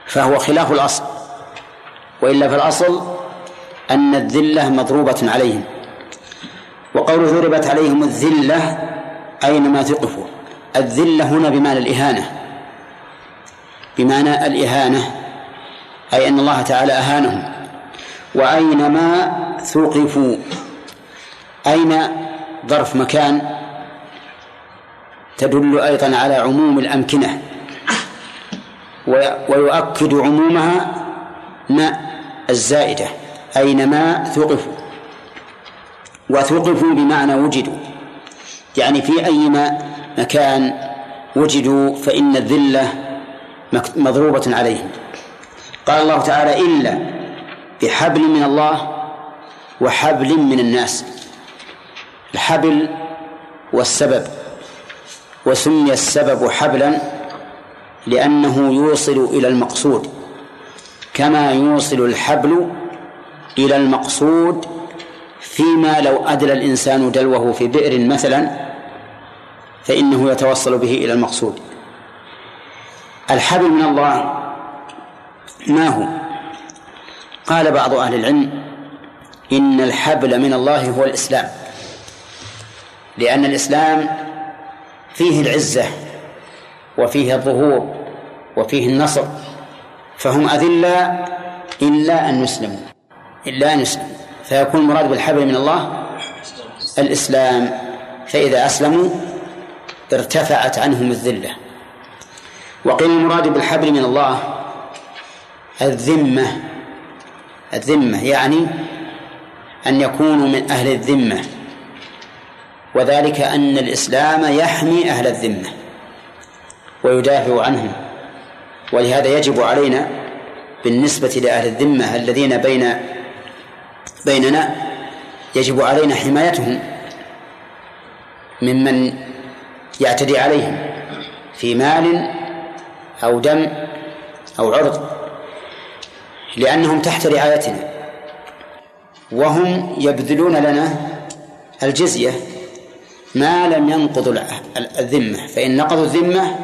فهو خلاف الأصل وإلا فالأصل أن الذلة مضروبة عليهم وقول ضربت عليهم الذلة أينما ثقفوا الذلة هنا بمعنى الإهانة بمعنى الإهانة أي أن الله تعالى أهانهم. وأينما ثقفوا أين ظرف مكان تدل أيضا على عموم الأمكنة؟ ويؤكد عمومها ما الزائدة. أينما ثقفوا وثقفوا بمعنى وجدوا. يعني في أي مكان وجدوا فإن الذلة مضروبة عليهم. قال الله تعالى إلا بحبل من الله وحبل من الناس. الحبل والسبب وسمي السبب حبلا لأنه يوصل إلى المقصود كما يوصل الحبل إلى المقصود فيما لو أدلى الإنسان دلوه في بئر مثلا فإنه يتوصل به إلى المقصود. الحبل من الله ما هو؟ قال بعض أهل العلم إن الحبل من الله هو الإسلام لأن الإسلام فيه العزة وفيه الظهور وفيه النصر فهم أذلة إلا أن يسلموا إلا أن يسلموا فيكون المراد بالحبل من الله الإسلام فإذا أسلموا ارتفعت عنهم الذلة. وقيل المراد بالحبل من الله الذمة الذمة يعني أن يكونوا من أهل الذمة. وذلك أن الإسلام يحمي أهل الذمة ويدافع عنهم. ولهذا يجب علينا بالنسبة لأهل الذمة الذين بين بيننا يجب علينا حمايتهم ممن يعتدي عليهم في مال أو دم أو عرض. لأنهم تحت رعايتنا. وهم يبذلون لنا الجزية ما لم ينقضوا الذمة. فإن نقضوا الذمة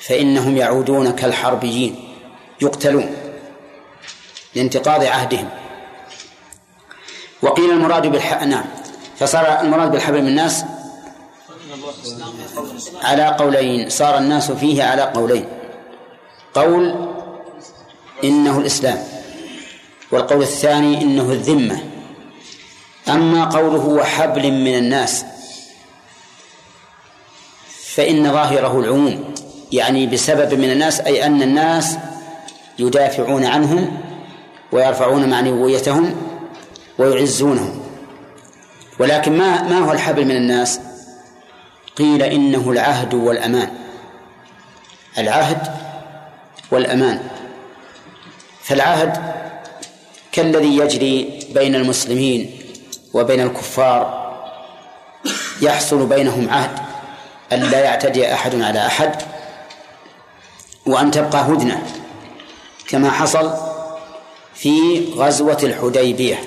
فإنهم يعودون كالحربيين يقتلون لانتقاض عهدهم. وقيل المراد بالح... نعم. فصار المراد بالحبل من الناس على قولين. صار الناس فيه على قولين. قول إنه الإسلام. والقول الثاني إنه الذمة. أما قوله وحبل من الناس فإن ظاهره العموم يعني بسبب من الناس أي أن الناس يدافعون عنهم ويرفعون معنويتهم ويعزونهم. ولكن ما ما هو الحبل من الناس؟ قيل إنه العهد والأمان. العهد والأمان. فالعهد كالذي يجري بين المسلمين وبين الكفار يحصل بينهم عهد أن لا يعتدي أحد على أحد وأن تبقى هدنة كما حصل في غزوة الحديبية.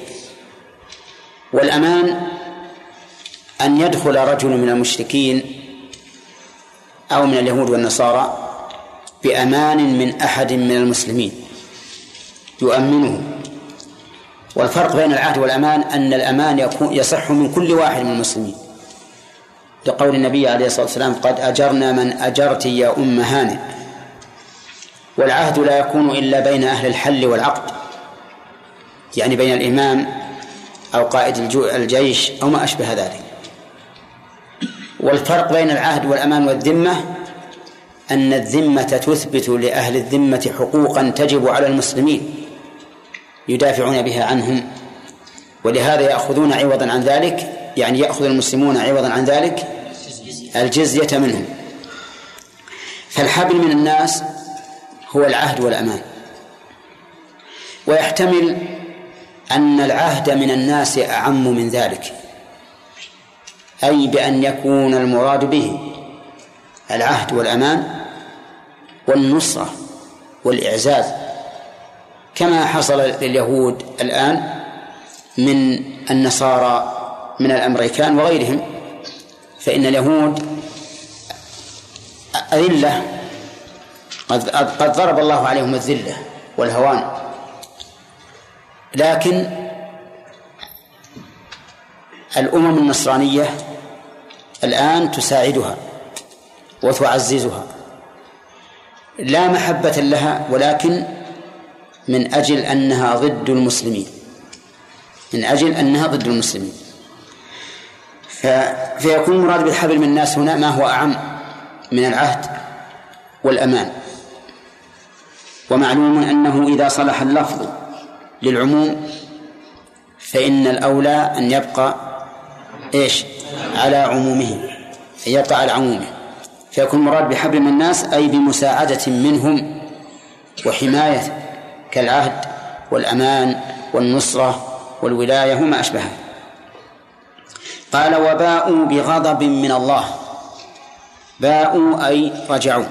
والأمان أن يدخل رجل من المشركين أو من اليهود والنصارى بأمان من أحد من المسلمين. يؤمنه. والفرق بين العهد والأمان أن الأمان يكون يصح من كل واحد من المسلمين. لقول النبي عليه الصلاة والسلام قد أجرنا من أجرت يا أم هانئ. والعهد لا يكون إلا بين أهل الحل والعقد. يعني بين الإمام أو قائد الجيش أو ما أشبه ذلك. والفرق بين العهد والأمان والذمة أن الذمة تثبت لأهل الذمة حقوقا تجب على المسلمين. يدافعون بها عنهم. ولهذا يأخذون عوضا عن ذلك يعني يأخذ المسلمون عوضا عن ذلك الجزية منهم. فالحبل من الناس هو العهد والأمان. ويحتمل أن العهد من الناس أعم من ذلك أي بأن يكون المراد به العهد والأمان والنصرة والإعزاز. كما حصل لليهود الآن من النصارى من الأمريكان وغيرهم فإن اليهود أذلة قد قد ضرب الله عليهم الذلة والهوان. لكن الأمم النصرانية الآن تساعدها وتعززها. لا محبة لها ولكن من أجل أنها ضد المسلمين. من أجل أنها ضد المسلمين. فيكون المراد بالحبل من الناس هنا ما هو أعم من العهد والأمان. ومعلوم أنه إذا صلح اللفظ للعموم فإن الأولى أن يبقى إيش؟ على عمومه أن يبقى على عمومه. فيكون المراد بحبل من الناس أي بمساعدة منهم وحماية كالعهد والأمان والنصرة والولاية وما أشبهه. قال وباءوا بغضب من الله. باءوا أي رجعوا.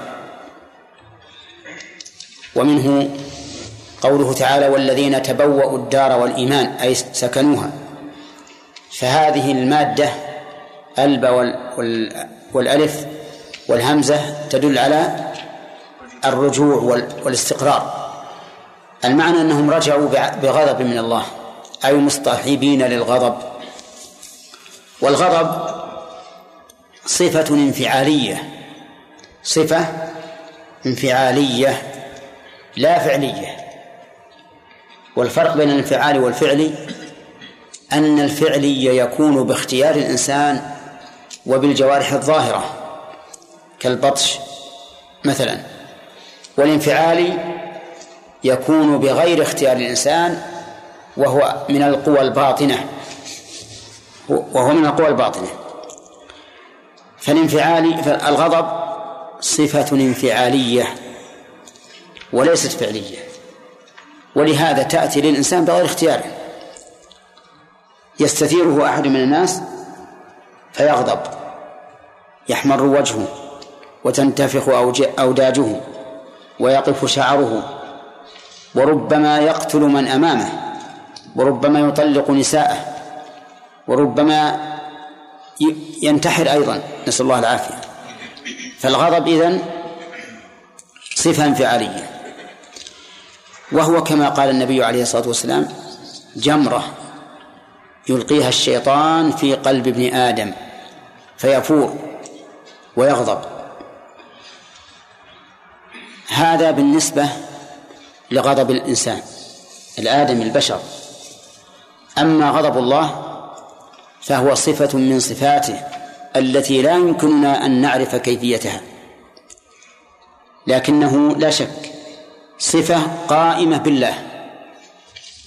ومنه قوله تعالى والذين تبوأوا الدار والإيمان أي سكنوها. فهذه المادة ألب والألف والهمزة تدل على الرجوع والاستقرار. المعنى أنهم رجعوا بغضب من الله أي مصطحبين للغضب. والغضب صفة انفعالية صفة انفعالية لا فعلية. والفرق بين الانفعال والفعل أن الفعلي يكون باختيار الإنسان وبالجوارح الظاهرة كالبطش مثلا. والانفعالي يكون بغير اختيار الإنسان وهو من القوى الباطنة. وهو من القوى الباطنة. فالانفعالي فالغضب صفة انفعالية وليست فعلية. ولهذا تأتي للإنسان بغير اختياره يستثيره أحد من الناس فيغضب يحمر وجهه وتنتفخ أوداجه ويقف شعره. وربما يقتل من أمامه وربما يطلق نساءه وربما ينتحر أيضا نسأل الله العافية. فالغضب إذن صفة انفعالية. وهو كما قال النبي عليه الصلاة والسلام جمرة يلقيها الشيطان في قلب ابن آدم فيفور ويغضب. هذا بالنسبة لغضب الإنسان الآدم البشر. أما غضب الله فهو صفة من صفاته التي لا يمكننا أن نعرف كيفيتها. لكنه لا شك صفة قائمة بالله.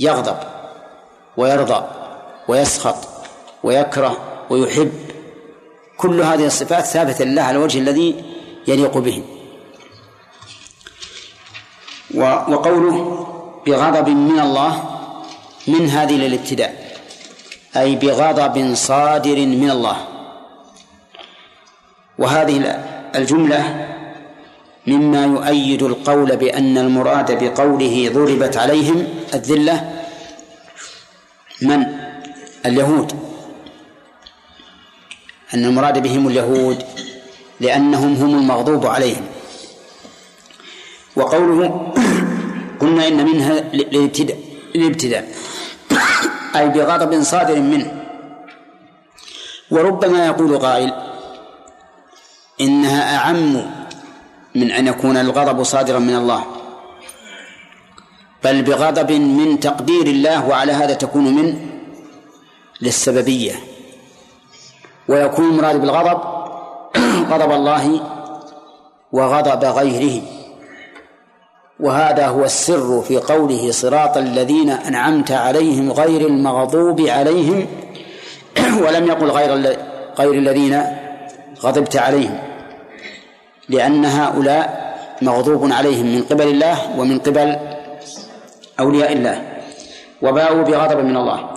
يغضب ويرضى ويسخط ويكره ويحب. كل هذه الصفات ثابتة لله على الوجه الذي يليق به وقوله بغضب من الله من هذه للابتداء. أي بغضب صادر من الله. وهذه الجملة مما يؤيد القول بأن المراد بقوله ضربت عليهم الذلة من؟ اليهود. أن المراد بهم اليهود لأنهم هم المغضوب عليهم. وقوله قلنا إن منها للابتداء. أي بغضب صادر منه. وربما يقول قائل إنها أعم من أن يكون الغضب صادرا من الله. بل بغضب من تقدير الله وعلى هذا تكون من للسببية. ويكون المراد بالغضب غضب الله وغضب غيره. وهذا هو السر في قوله صراط الذين أنعمت عليهم غير المغضوب عليهم ولم يقل غير غير الذين غضبت عليهم. لأن هؤلاء مغضوب عليهم من قبل الله ومن قبل أولياء الله. وباءوا بغضب من الله.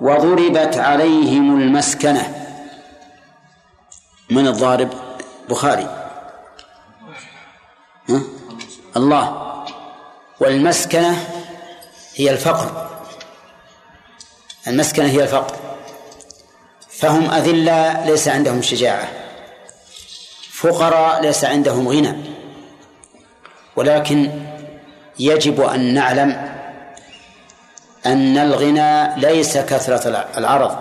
وضربت عليهم المسكنة. من الضارب؟ بخاري. ها؟ الله. والمسكنة هي الفقر. المسكنة هي الفقر. فهم أذلة ليس عندهم شجاعة. فقراء ليس عندهم غنى. ولكن يجب أن نعلم أن الغنى ليس كثرة العرض.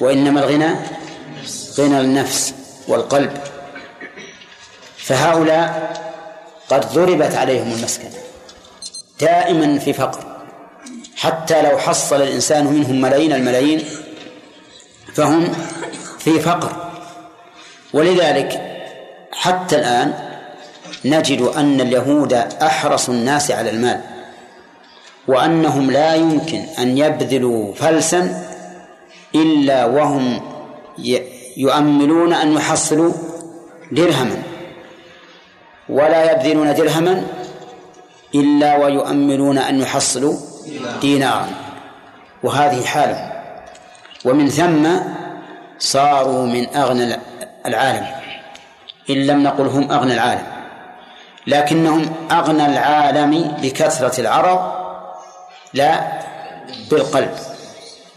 وإنما الغنى غنى النفس والقلب. فهؤلاء قد ضربت عليهم المسكنة دائما في فقر. حتى لو حصل الإنسان منهم ملايين الملايين فهم في فقر. ولذلك حتى الآن نجد أن اليهود أحرص الناس على المال وأنهم لا يمكن أن يبذلوا فلسا إلا وهم يؤملون أن يحصلوا درهما. ولا يبذلون درهما إلا ويؤملون أن يحصلوا دينارا. وهذه حالهم ومن ثم صاروا من أغنى العالم. إن لم نقل هم أغنى العالم. لكنهم أغنى العالم بكثرة العرض لا بالقلب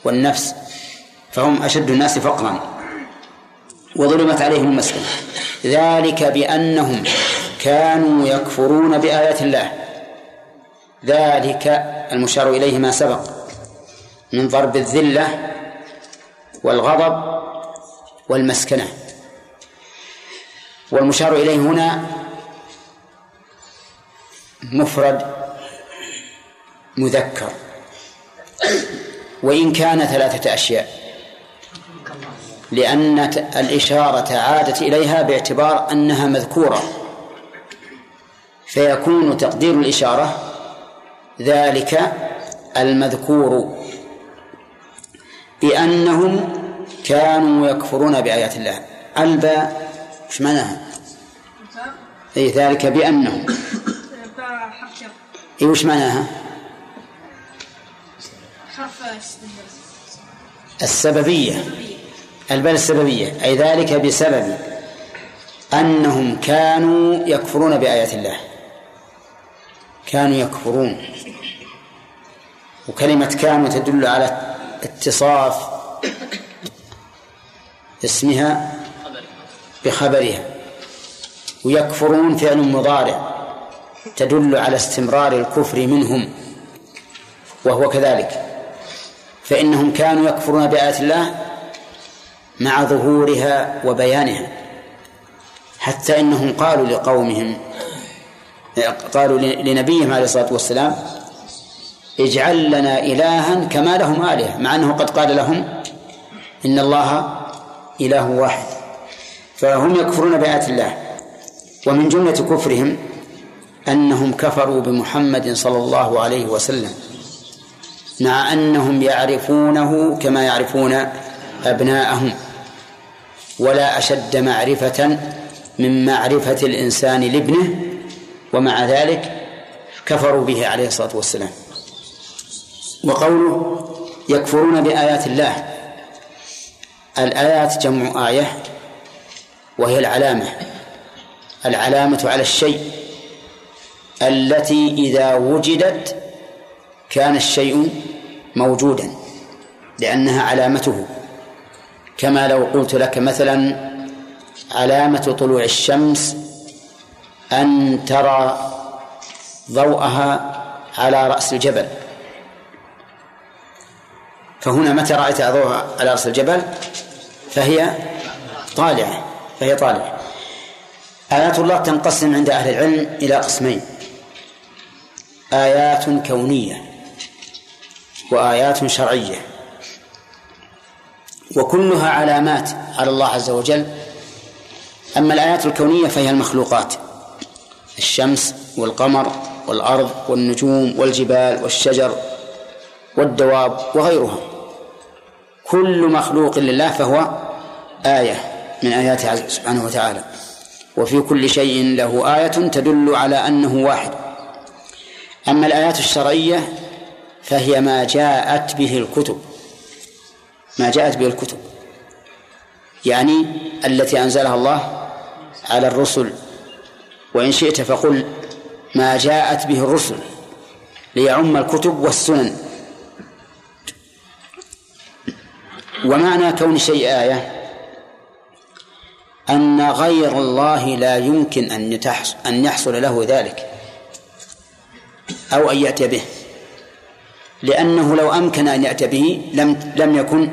والنفس. فهم أشد الناس فقرا. وظلمت عليهم المسكنة ذلك بأنهم كانوا يكفرون بآيات الله. ذلك المشار إليه ما سبق. من ضرب الذلة والغضب والمسكنة. والمشار إليه هنا مفرد مذكر. وإن كان ثلاثة أشياء. لأن الإشارة عادت إليها باعتبار أنها مذكورة. فيكون تقدير الإشارة ذلك المذكور بأنهم كانوا يكفرون بآيات الله. الباء إيش معناها؟ أي ذلك بأنهم. إي وش معناها؟ السببية. الباء السببية. أي ذلك بسبب أنهم كانوا يكفرون بآيات الله. كانوا يكفرون. وكلمة كانوا تدل على اتصاف اسمها بخبرها. ويكفرون فعل مضارع تدل على استمرار الكفر منهم وهو كذلك. فإنهم كانوا يكفرون بآيات الله مع ظهورها وبيانها حتى إنهم قالوا لقومهم قالوا لنبيهم عليه الصلاة والسلام اجعل لنا إلها كما لهم آلهة مع أنه قد قال لهم إن الله إله واحد. فهم يكفرون بآيات الله ومن جملة كفرهم أنهم كفروا بمحمد صلى الله عليه وسلم مع أنهم يعرفونه كما يعرفون أبناءهم. ولا أشد معرفة من معرفة الإنسان لابنه ومع ذلك كفروا به عليه الصلاة والسلام. وقوله يكفرون بآيات الله. الآيات جمع آية وهي العلامة. العلامة على الشيء التي إذا وجدت كان الشيء موجودا لأنها علامته. كما لو قلت لك مثلا علامة طلوع الشمس أن ترى ضوءها على رأس الجبل. فهنا متى رأيت ضوءها على رأس الجبل؟ فهي طالعة فهي طالعة. آيات الله تنقسم عند أهل العلم إلى قسمين. آيات كونية وآيات شرعية. وكلها علامات على الله عز وجل. أما الآيات الكونية فهي المخلوقات. الشمس والقمر والأرض والنجوم والجبال والشجر والدواب وغيرها. كل مخلوق لله فهو آية من آياته سبحانه وتعالى. وفي كل شيء له آية تدل على أنه واحد. أما الآيات الشرعية فهي ما جاءت به الكتب. ما جاءت به الكتب. يعني التي أنزلها الله على الرسل وإن شئت فقل ما جاءت به الرسل ليعم الكتب والسنن. ومعنى كون شيء آية أن غير الله لا يمكن أن أن يحصل له ذلك أو أن يأتي به. لأنه لو أمكن أن يأتي به لم لم يكن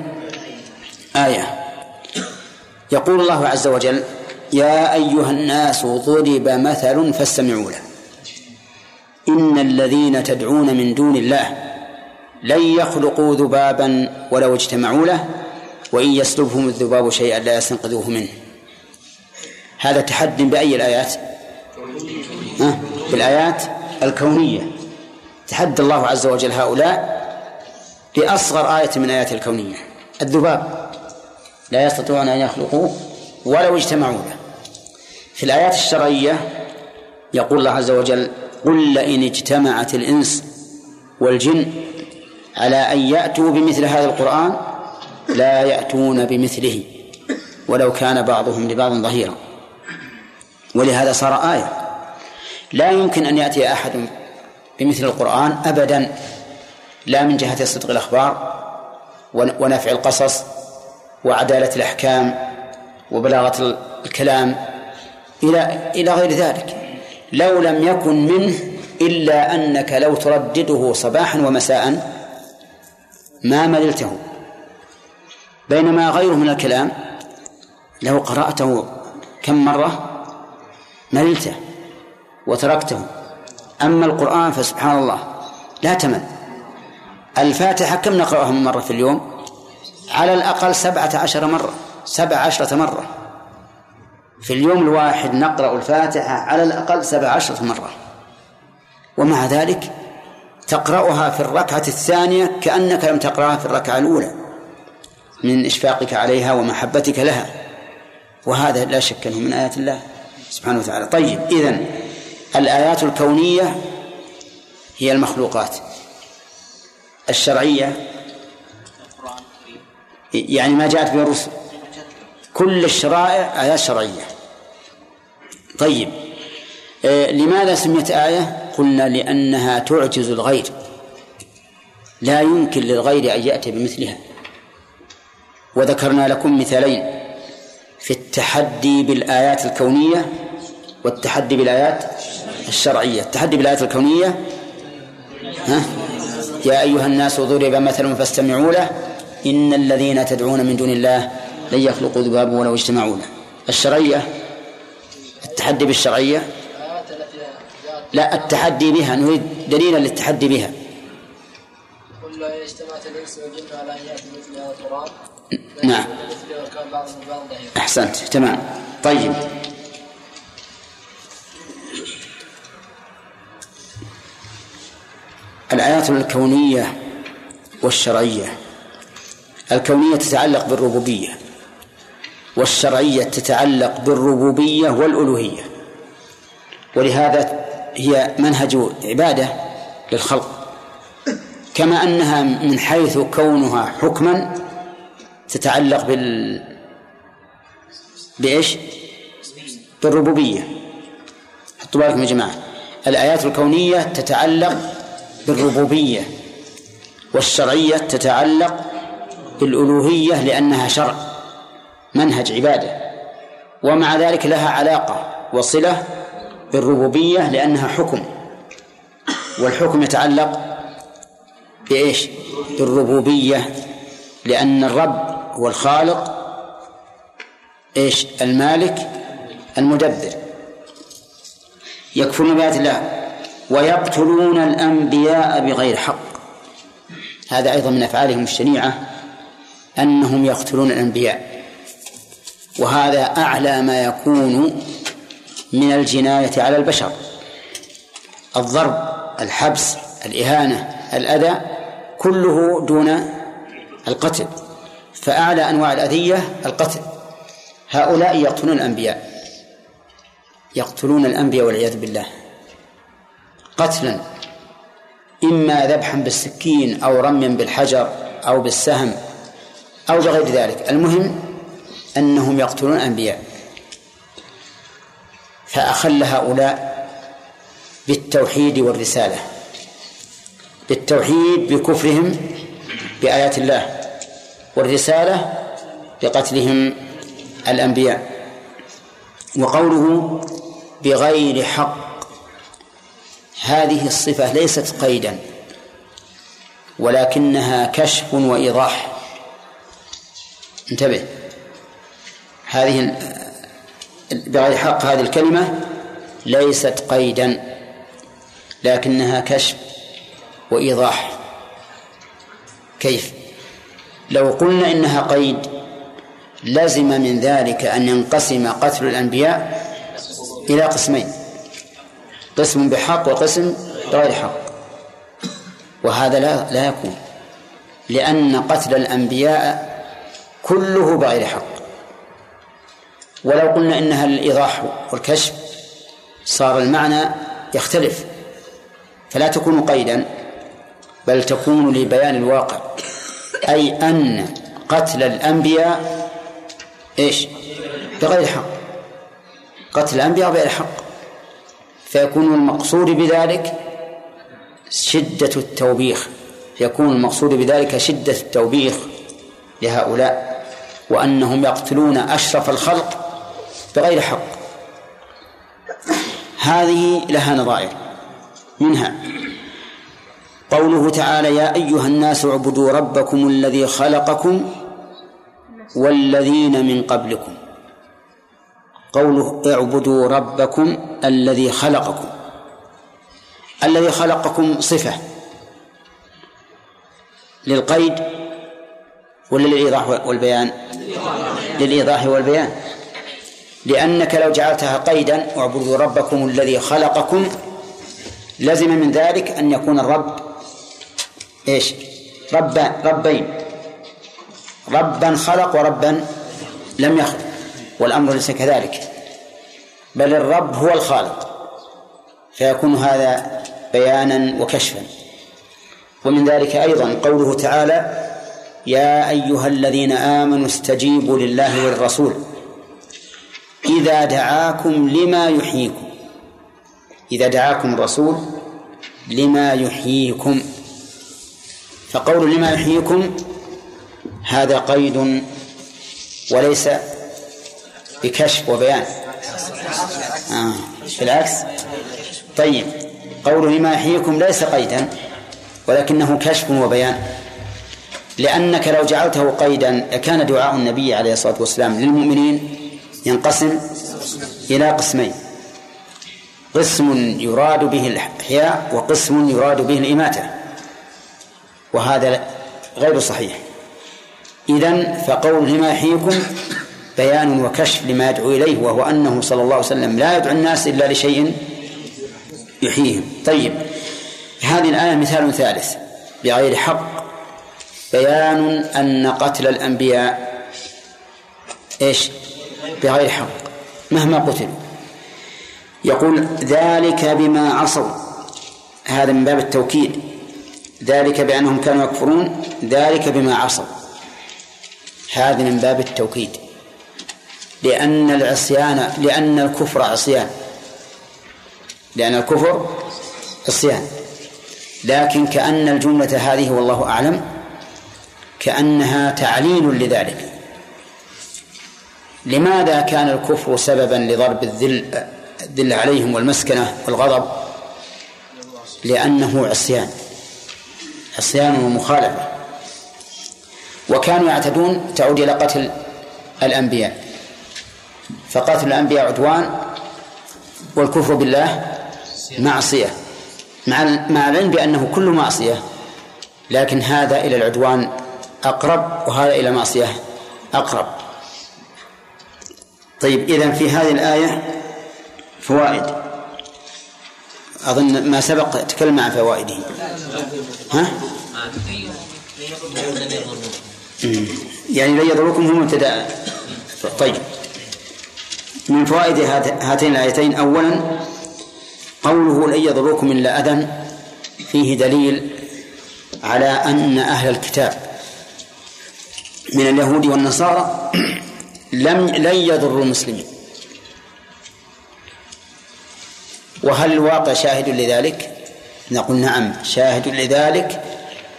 آية. يقول الله عز وجل يا أيها الناس ضرب مثل فاستمعوا له. إن الذين تدعون من دون الله لن يخلقوا ذبابا ولو اجتمعوا له وإن يسلبهم الذباب شيئا لا يستنقذوه منه. هذا تحد بأي الآيات؟ ها؟ بالآيات الكونية. تحدى الله عز وجل هؤلاء بأصغر آية من آيات الكونية. الذباب لا يستطيعون أن يخلقوه ولو اجتمعوا له. في الآيات الشرعية يقول الله عز وجل قل لئن اجتمعت الإنس والجن على أن يأتوا بمثل هذا القرآن لا يأتون بمثله ولو كان بعضهم لبعض ظهيرا. ولهذا صار آية لا يمكن أن يأتي أحد بمثل القرآن أبدا لا من جهة صدق الأخبار ونفع القصص وعدالة الأحكام وبلاغة الكلام إلى إلى غير ذلك. لو لم يكن منه إلا أنك لو تردده صباحا ومساء ما مللته. بينما غيره من الكلام لو قرأته كم مرة مللته وتركته. أما القرآن فسبحان الله لا تمل. الفاتحة كم نقرأها من مرة في اليوم؟ على الأقل سبعة عشر مرة سبع عشرة مرة. في اليوم الواحد نقرأ الفاتحة على الأقل سبع عشرة مرة. ومع ذلك تقرأها في الركعة الثانية كأنك لم تقرأها في الركعة الأولى من إشفاقك عليها ومحبتك لها. وهذا لا شك أنه من آيات الله سبحانه وتعالى. طيب إذن الآيات الكونية هي المخلوقات. الشرعية يعني ما جاءت به الرسل كل الشرائع آيات شرعية. طيب آه لماذا سميت آية؟ قلنا لأنها تعجز الغير. لا يمكن للغير أن يأتي بمثلها. وذكرنا لكم مثالين في التحدي بالآيات الكونية والتحدي بالآيات الشرعية. التحدي بالآيات الكونية ها؟ يا أيها الناس ضرب مثل فاستمعوا له. إن الذين تدعون من دون الله لن يخلقوا ذبابا ولو اجتمعوا له الشرعية التحدي بالشرعية لا التحدي بها نريد دليلا للتحدي بها. قل اجتمعت الإنس والجن على أن يأتوا مثل هذا القرآن. نعم. أحسنت. تمام. طيب. الآيات الكونية والشرعية. الكونية تتعلق بالربوبية. والشرعية تتعلق بالربوبية والألوهية. ولهذا هي منهج عبادة للخلق. كما أنها من حيث كونها حكما تتعلق بال بإيش؟ بالربوبية. حطوا بالكم يا جماعة. الآيات الكونية تتعلق بالربوبية والشرعية تتعلق بالألوهية لأنها شرع. منهج عبادة. ومع ذلك لها علاقة وصلة بالربوبية لأنها حكم. والحكم يتعلق بإيش؟ بالربوبية. لأن الرب هو الخالق إيش؟ المالك المدبر. يكفرون بآيات الله. ويقتلون الأنبياء بغير حق. هذا أيضا من أفعالهم الشنيعة أنهم يقتلون الأنبياء. وهذا أعلى ما يكون من الجناية على البشر. الضرب الحبس الإهانة الأذى كله دون القتل. فأعلى أنواع الأذية القتل. هؤلاء يقتلون الأنبياء. يقتلون الأنبياء والعياذ بالله. قتلا. إما ذبحا بالسكين أو رميا بالحجر أو بالسهم أو بغير ذلك. المهم أنهم يقتلون الأنبياء فأخل هؤلاء بالتوحيد والرسالة بالتوحيد بكفرهم بآيات الله والرسالة بقتلهم الأنبياء. وقوله بغير حق هذه الصفة ليست قيدا ولكنها كشف وإيضاح. انتبه. هذه بغير حق هذه الكلمة ليست قيدا لكنها كشف وإيضاح. كيف؟ لو قلنا إنها قيد لزم من ذلك أن ينقسم قتل الأنبياء إلى قسمين قسم بحق وقسم بغير حق. وهذا لا لا يكون لأن قتل الأنبياء كله بغير حق. ولو قلنا إنها الإيضاح والكشف صار المعنى يختلف. فلا تكون قيدا بل تكون لبيان الواقع. أي أن قتل الأنبياء إيش؟ بغير حق. قتل الأنبياء بغير حق. فيكون المقصود بذلك شدة التوبيخ. يكون المقصود بذلك شدة التوبيخ لهؤلاء وأنهم يقتلون أشرف الخلق بغير حق. هذه لها نظائر. منها قوله تعالى يا أيها الناس اعبدوا ربكم الذي خلقكم والذين من قبلكم. قوله اعبدوا ربكم الذي خلقكم. الذي خلقكم صفة للقيد ولا للإيضاح والبيان؟ للإيضاح والبيان. لأنك لو جعلتها قيدا واعبدوا ربكم الذي خلقكم لزم من ذلك أن يكون الرب إيش؟ رب ربين. ربا خلق وربا لم يخلق. والأمر ليس كذلك. بل الرب هو الخالق. فيكون هذا بيانا وكشفا. ومن ذلك أيضا قوله تعالى يا أيها الذين آمنوا استجيبوا لله والرسول إذا دعاكم لما يحييكم. إذا دعاكم الرسول لما يحييكم. فقول لما يحييكم هذا قيد وليس بكشف وبيان. آه. بالعكس طيب قوله لما يحييكم ليس قيدا ولكنه كشف وبيان. لأنك لو جعلته قيدا لكان دعاء النبي عليه الصلاة والسلام للمؤمنين ينقسم إلى قسمين. قسم يراد به الإحياء وقسم يراد به الإماتة. وهذا غير صحيح. إذن فقول لما يحييكم بيان وكشف لما يدعو إليه وهو أنه صلى الله عليه وسلم لا يدعو الناس إلا لشيء يحييهم. طيب هذه الآية مثال ثالث بغير حق. بيان أن قتل الأنبياء إيش؟ بغير حق مهما قتلوا. يقول ذلك بما عصوا. هذا من باب التوكيد. ذلك بأنهم كانوا يكفرون. ذلك بما عصوا. هذا من باب التوكيد. لأن العصيان لأن الكفر عصيان. لأن الكفر عصيان. لكن كأن الجملة هذه والله أعلم كأنها تعليل لذلك. لماذا كان الكفر سببا لضرب الذل الذل عليهم والمسكنة والغضب؟ لأنه عصيان عصيان ومخالفة. وكانوا يعتدون تعود إلى قتل الأنبياء. فقتل الأنبياء عدوان والكفر بالله معصية مع مع العلم بأنه كل معصية. لكن هذا إلى العدوان أقرب وهذا إلى معصية أقرب. طيب إذا في هذه الآية فوائد. أظن ما سبق تكلم عن فوائده. ها؟ يعني لن يضركم هم مبتدأ طيب. من فوائد هاتين الآيتين أولا قوله لن يضركم إلا أذى فيه دليل على أن أهل الكتاب من اليهود والنصارى لم لن يضروا المسلمين. وهل الواقع شاهد لذلك؟ نقول نعم شاهد لذلك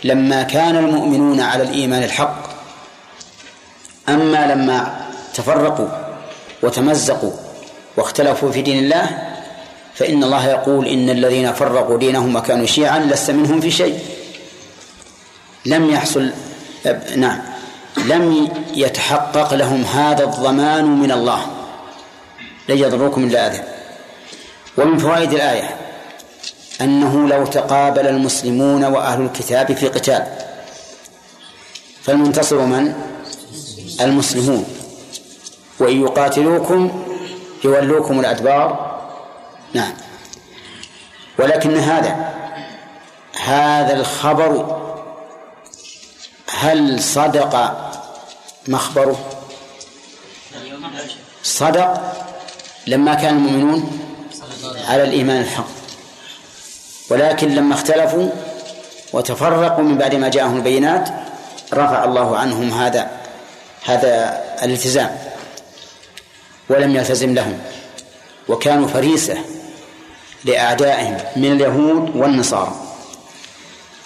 لما كان المؤمنون على الإيمان الحق. أما لما تفرقوا وتمزقوا واختلفوا في دين الله فإن الله يقول إن الذين فرقوا دينهم وكانوا شيعا لست منهم في شيء. لم يحصل نعم. لم يتحقق لهم هذا الضمان من الله. لن يضروكم إلا أذى. ومن فوائد الآية أنه لو تقابل المسلمون وأهل الكتاب في قتال فالمنتصر من؟ المسلمون. وإن يقاتلوكم يولوكم الأدبار. نعم. ولكن هذا هذا الخبر هل صدق مخبره. صدق لما كان المؤمنون على الإيمان الحق. ولكن لما اختلفوا وتفرقوا من بعد ما جاءهم البينات رفع الله عنهم هذا هذا الالتزام. ولم يلتزم لهم. وكانوا فريسة لأعدائهم من اليهود والنصارى.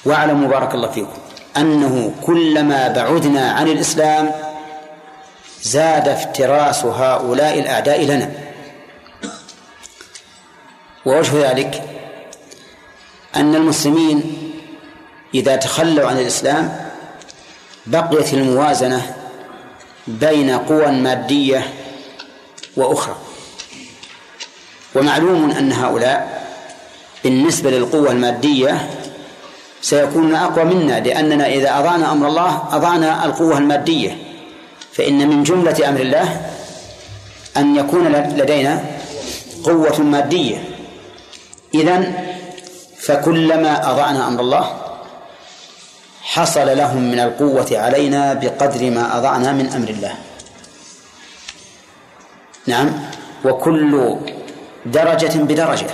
واعلموا بارك الله فيكم أنه كلما بعدنا عن الإسلام زاد افتراس هؤلاء الأعداء لنا. ووجه ذلك أن المسلمين إذا تخلوا عن الإسلام بقيت الموازنة بين قوى مادية وأخرى. ومعلوم أن هؤلاء بالنسبة للقوة المادية سيكون أقوى منا لأننا إذا أضعنا أمر الله أضعنا القوة المادية. فإن من جملة أمر الله أن يكون لدينا قوة مادية. إذن فكلما أضعنا أمر الله حصل لهم من القوة علينا بقدر ما أضعنا من أمر الله. نعم. وكل درجة بدرجة.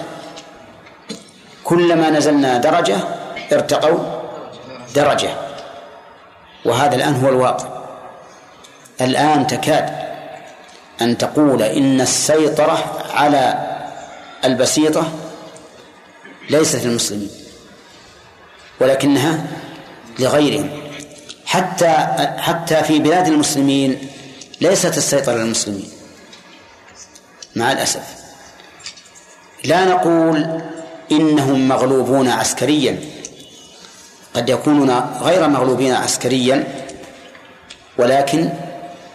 كلما نزلنا درجة ارتقوا درجة. وهذا الآن هو الواقع. الآن تكاد أن تقول إن السيطرة على البسيطة ليست للمسلمين ولكنها لغيرهم. حتى حتى في بلاد المسلمين ليست السيطرة للمسلمين مع الأسف. لا نقول إنهم مغلوبون عسكريا. قد يكونون غير مغلوبين عسكريا ولكن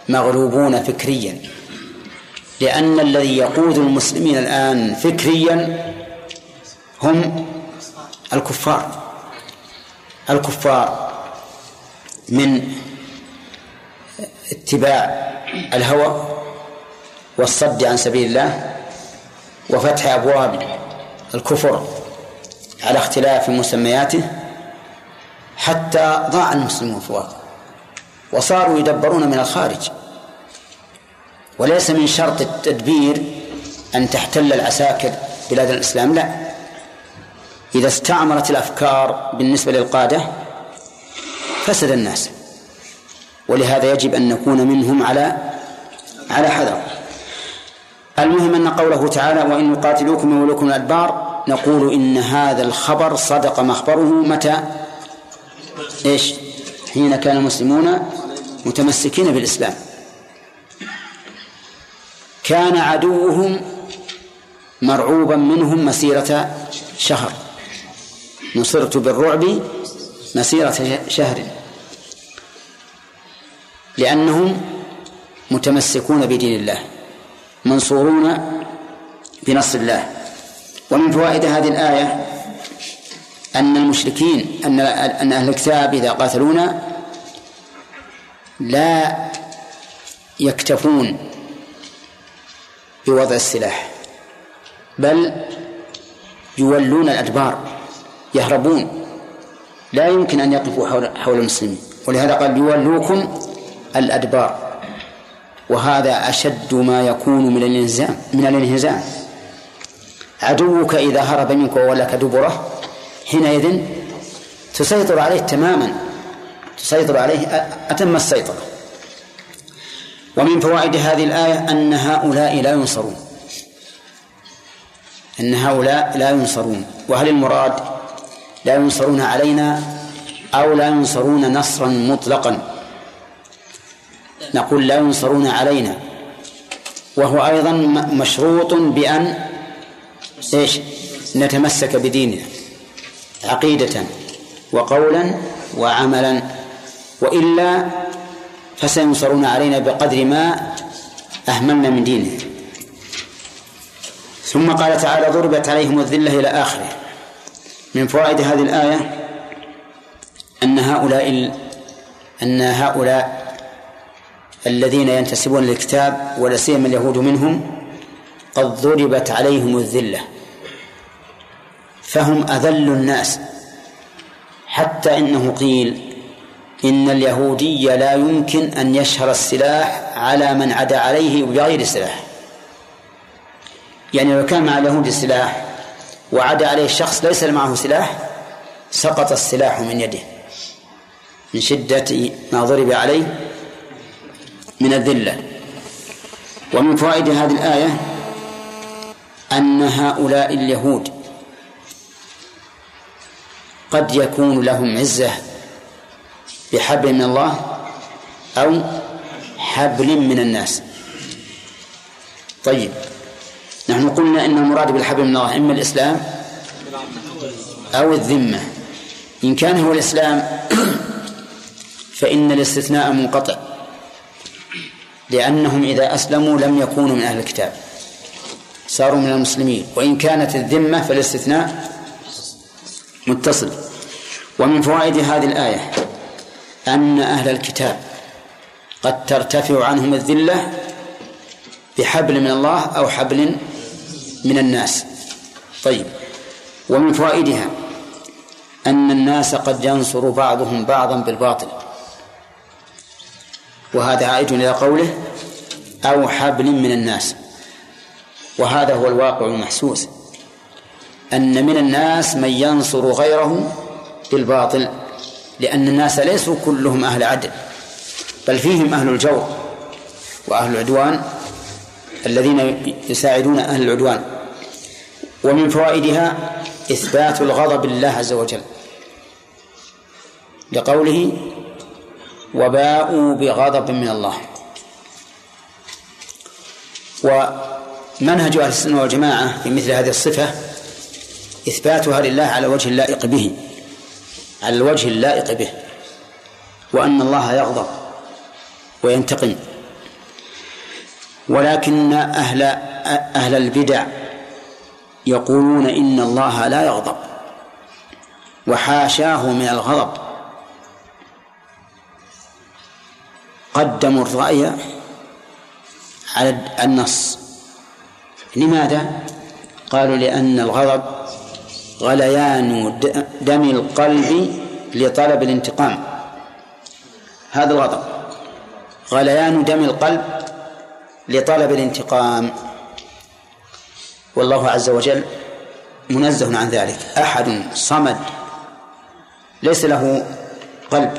مغلوبون فكريا. لأن الذي يقود المسلمين الآن فكريا هم الكفار. الكفار من اتباع الهوى والصد عن سبيل الله وفتح أبواب الكفر على اختلاف مسمياته حتى ضاع المسلمون في الواقع وصاروا يدبرون من الخارج. وليس من شرط التدبير أن تحتل العساكر بلاد الإسلام لا. إذا استعمرت الأفكار بالنسبة للقادة فسد الناس. ولهذا يجب أن نكون منهم على على حذر. المهم أن قوله تعالى وإن يقاتلوكم يولوكم الأدبار نقول إن هذا الخبر صدق مخبره متى؟ إيش؟ حين كان المسلمون متمسكين بالإسلام. كان عدوهم مرعوبا منهم مسيرة شهر. نصرت بالرعب مسيرة شهر. لأنهم متمسكون بدين الله منصورون بنصر الله. ومن فوائد هذه الآية أن المشركين أن أن أهل الكتاب إذا قاتلونا لا يكتفون بوضع السلاح بل يولون الأدبار يهربون لا يمكن أن يقفوا حول حول المسلمين ولهذا قال يولوكم الأدبار وهذا أشد ما يكون من الانهزام من الانهزام عدوك إذا هرب منك وولك دبره حينئذ تسيطر عليه تماما تسيطر عليه أتم السيطرة. ومن فوائد هذه الآية أن هؤلاء لا ينصرون. أن هؤلاء لا ينصرون. وهل المراد لا ينصرون علينا أو لا ينصرون نصرا مطلقا؟ نقول لا ينصرون علينا. وهو أيضا مشروط بأن إيش؟ نتمسك بديننا. عقيدة وقولا وعملا وإلا فسينصرون علينا بقدر ما أهملنا من دينه. ثم قال تعالى ضربت عليهم الذلة إلى آخره. من فوائد هذه الآية أن هؤلاء أن هؤلاء الذين ينتسبون للكتاب ولا سيما اليهود منهم قد ضربت عليهم الذلة. فهم أذل الناس. حتى إنه قيل إن اليهودي لا يمكن أن يشهر السلاح على من عدا عليه بغير سلاح. يعني لو كان مع اليهود سلاح وعدا عليه شخص ليس معه سلاح سقط السلاح من يده من شدة ما ضرب عليه من الذلة. ومن فوائد هذه الآية أن هؤلاء اليهود قد يكون لهم عزة بحبل من الله أو حبل من الناس. طيب نحن قلنا إن المراد بالحبل من الله إما الإسلام أو الذمة. إن كان هو الإسلام فإن الاستثناء منقطع لأنهم إذا أسلموا لم يكونوا من أهل الكتاب صاروا من المسلمين. وإن كانت الذمة فالاستثناء متصل. ومن فوائد هذه الآية أن أهل الكتاب قد ترتفع عنهم الذلة بحبل من الله أو حبل من الناس. طيب. ومن فوائدها أن الناس قد ينصر بعضهم بعضا بالباطل. وهذا عائد إلى قوله أو حبل من الناس. وهذا هو الواقع المحسوس. أن من الناس من ينصر غيره بالباطل لأن الناس ليسوا كلهم أهل عدل بل فيهم أهل الجور وأهل العدوان الذين يساعدون أهل العدوان. ومن فوائدها إثبات الغضب لله عز وجل لقوله وباءوا بغضب من الله. ومنهج أهل السنة والجماعة في مثل هذه الصفة إثباتها لله على وجه اللائق به. على الوجه اللائق به وأن الله يغضب وينتقم. ولكن أهل أهل البدع يقولون إن الله لا يغضب وحاشاه من الغضب. قدموا الرأي على النص. لماذا؟ قالوا لأن الغضب غليان دم القلب لطلب الانتقام. هذا الغضب. غليان دم القلب لطلب الانتقام. والله عز وجل منزه عن ذلك. أحد صمد ليس له قلب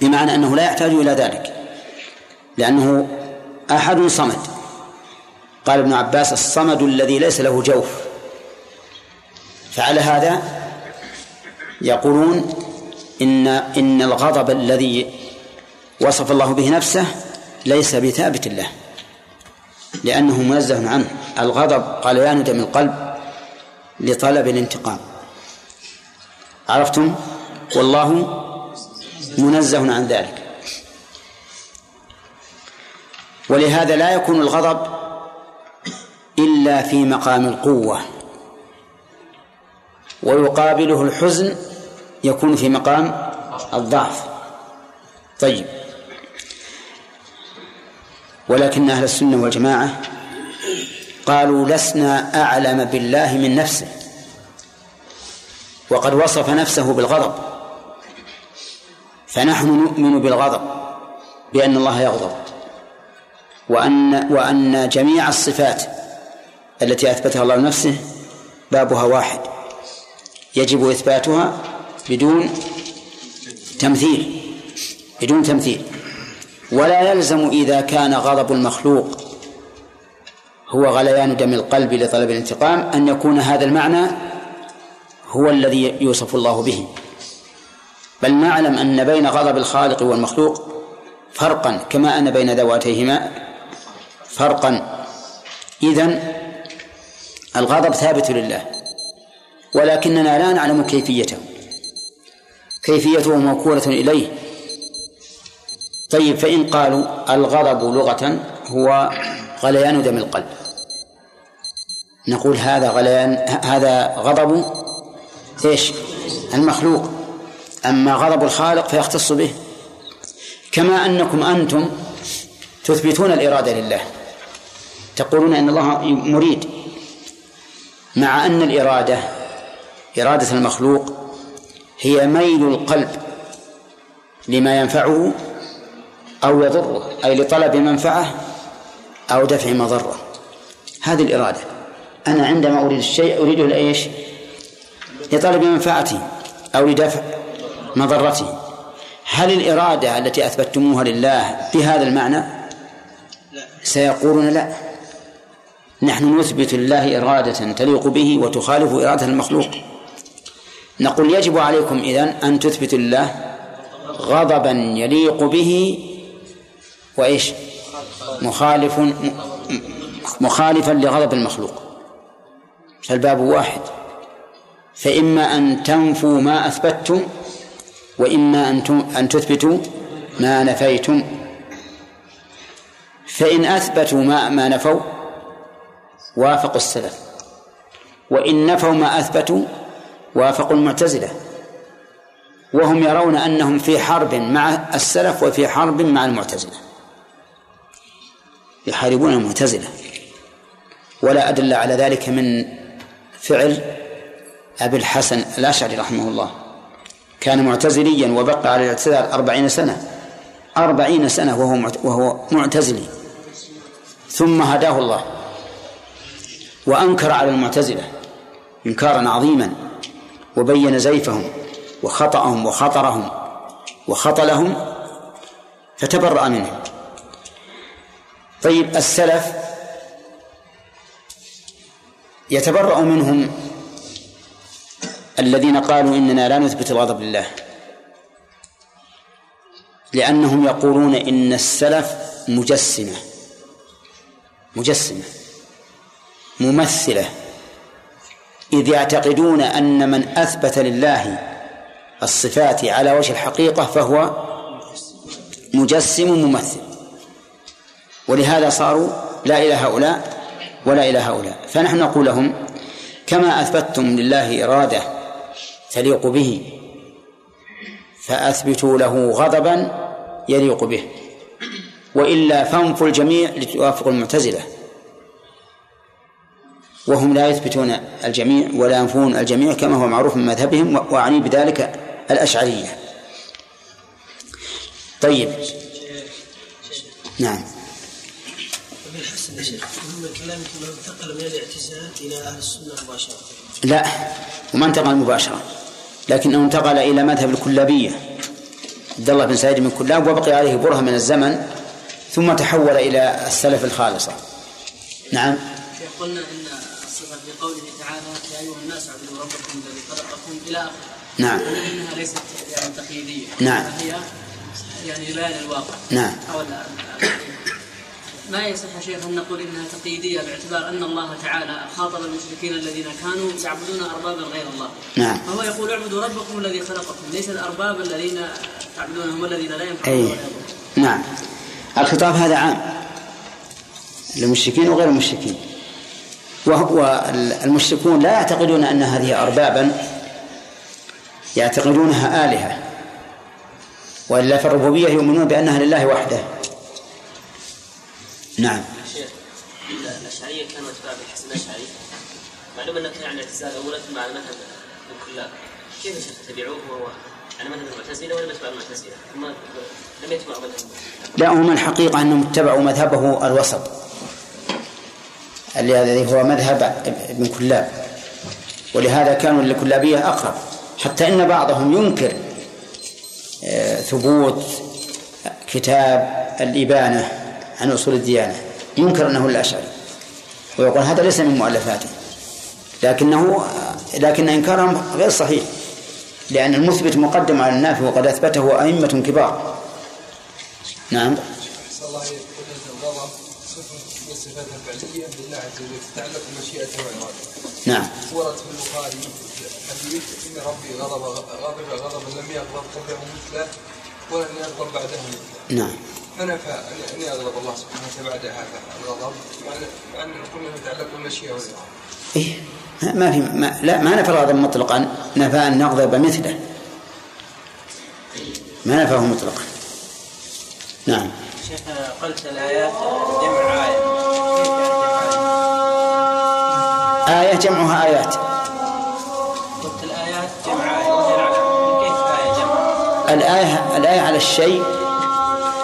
بمعنى أنه لا يحتاج إلى ذلك لأنه أحد صمد. قال ابن عباس الصمد الذي ليس له جوف. فعلى هذا يقولون إن إن الغضب الذي وصف الله به نفسه ليس بثابت له لأنه منزه عنه. الغضب قال يندم من القلب لطلب الانتقام. عرفتم؟ والله منزه عن ذلك. ولهذا لا يكون الغضب إلا في مقام القوة. ويقابله الحزن يكون في مقام الضعف. طيب. ولكن أهل السنة والجماعة قالوا لسنا أعلم بالله من نفسه وقد وصف نفسه بالغضب فنحن نؤمن بالغضب بأن الله يغضب وأن وأن جميع الصفات التي أثبتها الله لنفسه بابها واحد. يجب إثباتها بدون تمثيل بدون تمثيل. ولا يلزم إذا كان غضب المخلوق هو غليان دم القلب لطلب الانتقام أن يكون هذا المعنى هو الذي يوصف الله به. بل نعلم أن بين غضب الخالق والمخلوق فرقا كما أن بين ذواتيهما فرقا. إذن الغضب ثابت لله. ولكننا لا نعلم كيفيته. كيفيته موكولة إليه. طيب فإن قالوا الغضب لغة هو غليان دم القلب. نقول هذا غليان هذا غضب إيش؟ المخلوق. أما غضب الخالق فيختص به. كما أنكم أنتم تثبتون الإرادة لله. تقولون أن الله مريد. مع أن الإرادة إرادة المخلوق هي ميل القلب لما ينفعه أو يضره أي لطلب منفعة أو دفع مضرة. هذه الإرادة. أنا عندما أريد الشيء أريده لإيش؟ لطلب منفعته أو لدفع مضرته هل الإرادة التي أثبتموها لله بهذا المعنى؟ سيقولون لا. نحن نثبت لله إرادة تليق به وتخالف إرادة المخلوق. نقول يجب عليكم إذن أن تثبتوا لله غضبا يليق به وإيش؟ مخالف مخالفا لغضب المخلوق. فالباب واحد. فإما أن تنفوا ما أثبتتم وإما أن أن تثبتوا ما نفيتم. فإن أثبتوا ما ما نفوا وافقوا السلف. وإن نفوا ما أثبتوا وافقوا المعتزلة. وهم يرون أنهم في حرب مع السلف وفي حرب مع المعتزلة. يحاربون المعتزلة. ولا أدل على ذلك من فعل أبي الحسن الأشعري رحمه الله. كان معتزليا وبقى على الاعتزال أربعين سنة. أربعين سنة وهو وهو معتزلي. ثم هداه الله. وأنكر على المعتزلة إنكارا عظيما. وبين زيفهم وخطأهم وخطرهم وخطلهم فتبرأ منهم. طيب السلف يتبرأ منهم الذين قالوا إننا لا نثبت الغضب لله لأنهم يقولون إن السلف مجسمة مجسمة ممثلة. إذ يعتقدون أن من أثبت لله الصفات على وجه الحقيقة فهو مجسم ممثل. ولهذا صاروا لا إلى هؤلاء ولا إلى هؤلاء. فنحن نقول لهم كما أثبتتم لله إرادة تليق به فأثبتوا له غضبا يليق به. وإلا فانفوا الجميع لتوافقوا المعتزلة. وهم لا يثبتون الجميع ولا ينفون الجميع كما هو معروف من مذهبهم وأعني بذلك الأشعرية. طيب. نعم. لا وما انتقل مباشرة لكنه انتقل إلى مذهب الكلابية. عبد الله بن سعيد من كلاب وبقي عليه برهة من الزمن ثم تحول إلى السلف الخالصة. نعم. قلنا إن قوله تعالى يا أيها الناس اعبدوا ربكم الذي خلقكم إلى آخره. نعم. قلنا إنها ليست يعني تقييديه نعم. هي يعني بيان الواقع. نعم. أو لا- ما يصح شيخ أن نقول إنها تقييديه باعتبار أن الله تعالى خاطب المشركين الذين كانوا يعبدون أربابا غير الله. نعم. فهو يقول اعبدوا ربكم الذي خلقكم. ليس الأرباب الذين تعبدونهم والذين لا ينفعون. أي. نعم. الخطاب هذا عام للمشركين وغير المشركين. والمشركون لا يعتقدون أن هذه أربابا يعتقدونها آلهة وإلا في الربوبية يؤمنون بأنها لله وحده. نعم. شيخ الأشعرية كانوا اتباع بالحسن الأشعري. معلوم أنك يعني اعتزال اولا ثم على مذهب الكلاب. كيف يا شيخ تبعوه وهو على مذهب المعتزلة ولا يتبع المعتزلة؟ هم لم يتبعوا مذهب لا هم الحقيقة أنهم اتبعوا مذهبه الوسط. الذي هو مذهب ابن كلاب. ولهذا كانوا للكلابية أقرب. حتى إن بعضهم ينكر آه، ثبوت كتاب الإبانة عن أصول الديانة. ينكر أنه الأشعري. ويقول هذا ليس من مؤلفاته. لكنه لكن إنكارهم غير صحيح. لأن المثبت مقدم على النافي وقد أثبته أئمة كبار. نعم صلى الله عليه وسلم الغضب صفة من الصفات الفعلية لله عز وجل تتعلق بمشيئته وإرادته. نعم. ورد في البخاري حديث إن ربي غضب غضب غضبا لم يغضب قبله مثله ولن يغضب بعده مثله. نعم فنفى أن- يغضب الله سبحانه وتعالى بعد هذا الغضب مع أن- قلنا يتعلق بالمشيئة والإرادة. إيه ما في ما لا ما نفى الغضب مطلقا نفى أن نغضب مثله ما نفاه مطلقا نعم شيخ قلت الآيات جمع آية جمعها آيات. قلت الآيات جمع كيف آية جمع الآية الآية على الشيء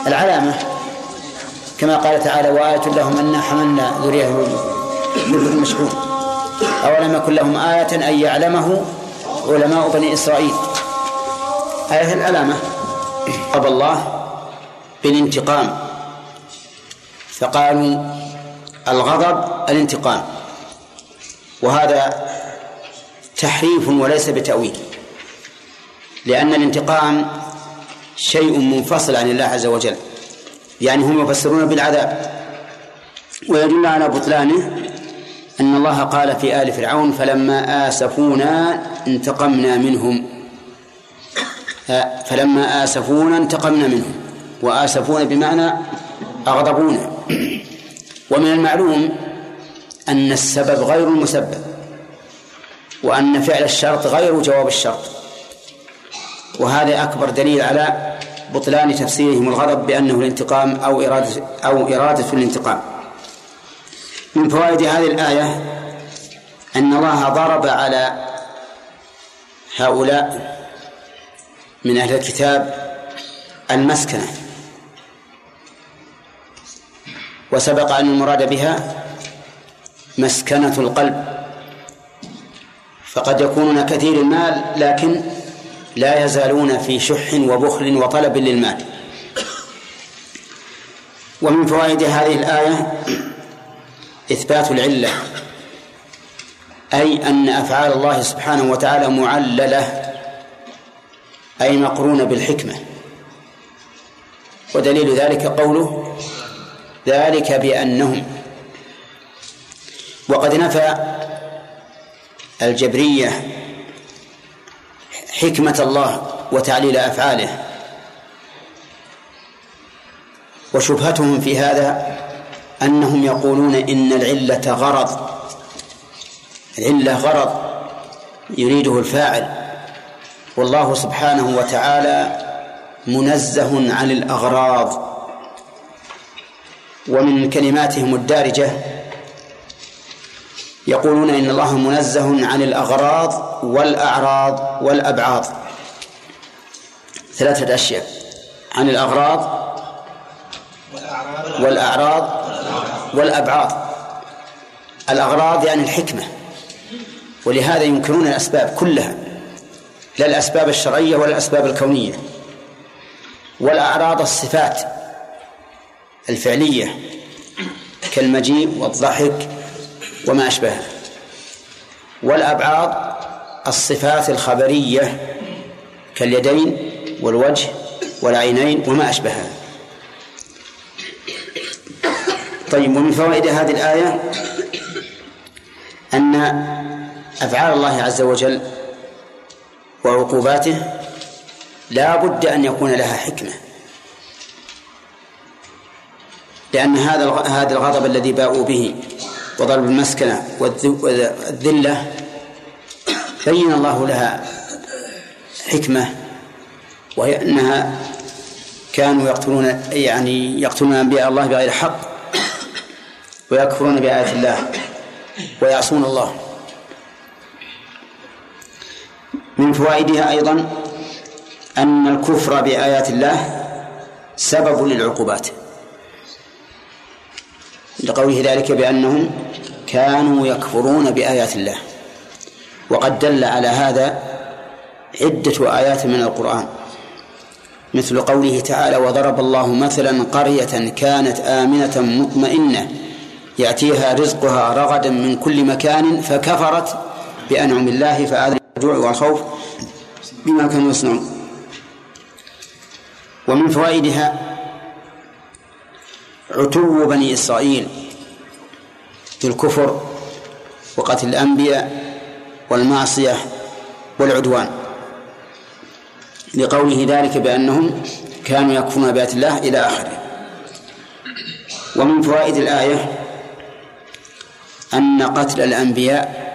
العلامة. كما قال تعالى وآية لهم أنا حملنا ذريته بالبر المشحون أولم يكن لهم آية أن يعلمه علماء بني إسرائيل؟ آية العلامة. قضى الله بالانتقام. فقالوا الغضب الانتقام. وهذا تحريف وليس بتأويل لأن الانتقام شيء منفصل عن الله عز وجل يعني هم يفسرون بالعذاب ويدل على بطلانه أن الله قال في آل فرعون فلما آسفونا انتقمنا منهم. ف- فلما آسفونا انتقمنا منهم. وآسفونا بمعنى أغضبونا. ومن المعلوم أن السبب غير المسبب وأن فعل الشرط غير جواب الشرط. وهذا أكبر دليل على بطلان تفسيرهم الغضب بأنه الانتقام أو إرادة أو إرادة الانتقام. من فوائد هذه الآية أن الله ضرب على هؤلاء من أهل الكتاب المسكنة وسبق أن المراد بها مسكنة القلب. فقد يكونون كثير المال لكن لا يزالون في شح وبخل وطلب للمال. ومن فوائد هذه الآية إثبات العلة أي أن أفعال الله سبحانه وتعالى معللة أي مقرونة بالحكمة. ودليل ذلك قوله ذلك بأنهم وقد نفى الجبرية حكمة الله وتعليل أفعاله. وشبهتهم في هذا أنهم يقولون إن العلة غرض العلة غرض يريده الفاعل. والله سبحانه وتعالى منزه عن الأغراض ومن كلماتهم الدارجة يقولون إن الله منزه عن الأغراض والأعراض والأبعاض ثلاثة أشياء. عن الأغراض والأعراض والأبعاض الأغراض يعني الحكمة. ولهذا ينكرون الأسباب كلها. لا الأسباب الشرعية ولا الأسباب الكونية. والأعراض الصفات الفعلية كالمجيء والضحك وما أشبهه والأبعاض الصفات الخبرية كاليدين والوجه والعينين وما أشبهها. طيب ومن فوائد هذه الآية أن أفعال الله عز وجل وعقوباته لا بد أن يكون لها حكمة. لأن هذا هذا الغضب الذي باءوا به وضرب المسكنة والذلة بين الله لها حكمة وهي أنها كانوا يقتلون يعني يقتلون أنبياء الله بغير حق ويكفرون بآيات الله ويعصون الله. من فوائدها أيضا أن الكفر بآيات الله سبب للعقوبات. لقوله ذلك بأنهم كانوا يكفرون بآيات الله. وقد دل على هذا عدة آيات من القرآن. مثل قوله تعالى وضرب الله مثلا قرية كانت آمنة مطمئنة يأتيها رزقها رغدا من كل مكان فكفرت بأنعم الله فآذن الجوع والخوف بما كانوا يصنعون. ومن فوائدها عتو بني إسرائيل في الكفر وقتل الأنبياء والمعصية والعدوان. لقوله ذلك بأنهم كانوا يكفرون بآيات الله إلى آخره. ومن فوائد الآية أن قتل الأنبياء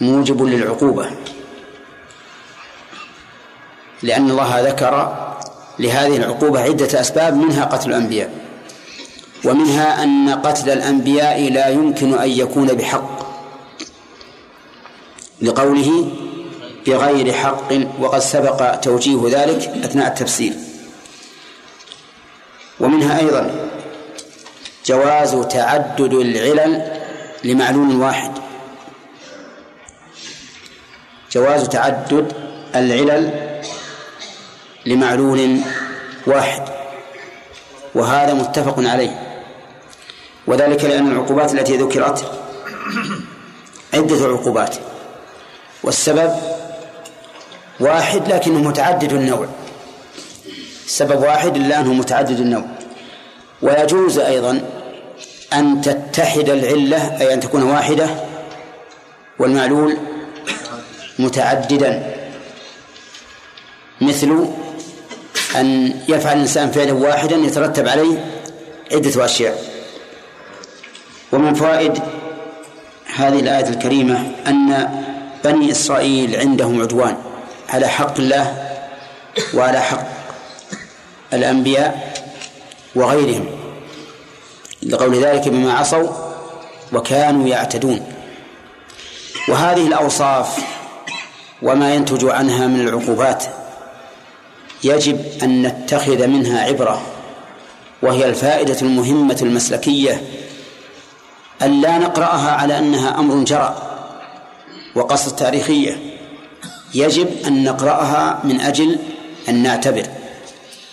موجب للعقوبة لأن الله ذكر لهذه العقوبة عدة أسباب منها قتل الأنبياء. ومنها أن قتل الأنبياء لا يمكن أن يكون بحق لقوله بغير حق وقد سبق توجيه ذلك أثناء التفسير. ومنها أيضا جواز تعدد العلل لمعلول واحد. جواز تعدد العلل لمعلول واحد وهذا متفق عليه. وذلك لأن العقوبات التي ذكرت عدة عقوبات. والسبب واحد لكنه متعدد النوع. السبب واحد إلا أنه متعدد النوع. ويجوز أيضا أن تتحد العلة أي أن تكون واحدة والمعلول متعددا. مثل أن يفعل الإنسان فعلا واحدا يترتب عليه عدة أشياء. ومن فوائد هذه الآية الكريمة أن بني إسرائيل عندهم عدوان على حق الله وعلى حق الأنبياء وغيرهم لقول ذلك بما عصوا وكانوا يعتدون. وهذه الأوصاف وما ينتج عنها من العقوبات يجب أن نتخذ منها عبرة وهي الفائدة المهمة المسلكية أن لا نقرأها على أنها أمر جرى وقصة تاريخية. يجب أن نقرأها من أجل أن نعتبر.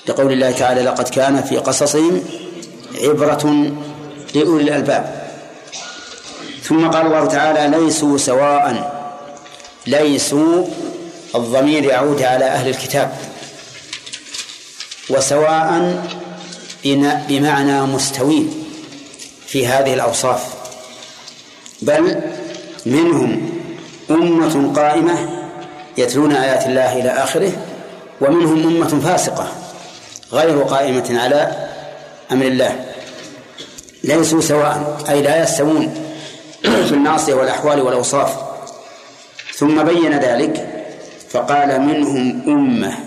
لقول الله تعالى لقد كان في قصصهم عبرة لأولي الألباب. ثم قال الله تعالى ليسوا سواء ليسوا الضمير يعود على أهل الكتاب. وسواء بمعنى مستوين في هذه الأوصاف. بل منهم أمة قائمة يتلون آيات الله إلى آخره ومنهم أمة فاسقة غير قائمة على أمر الله. ليسوا سواء أي لا يستوون في الناصية والأحوال والأوصاف. ثم بين ذلك فقال منهم أمة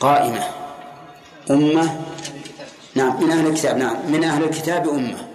قائمة. أمة؟ نعم من أهل الكتاب نعم من أهل الكتاب أمة.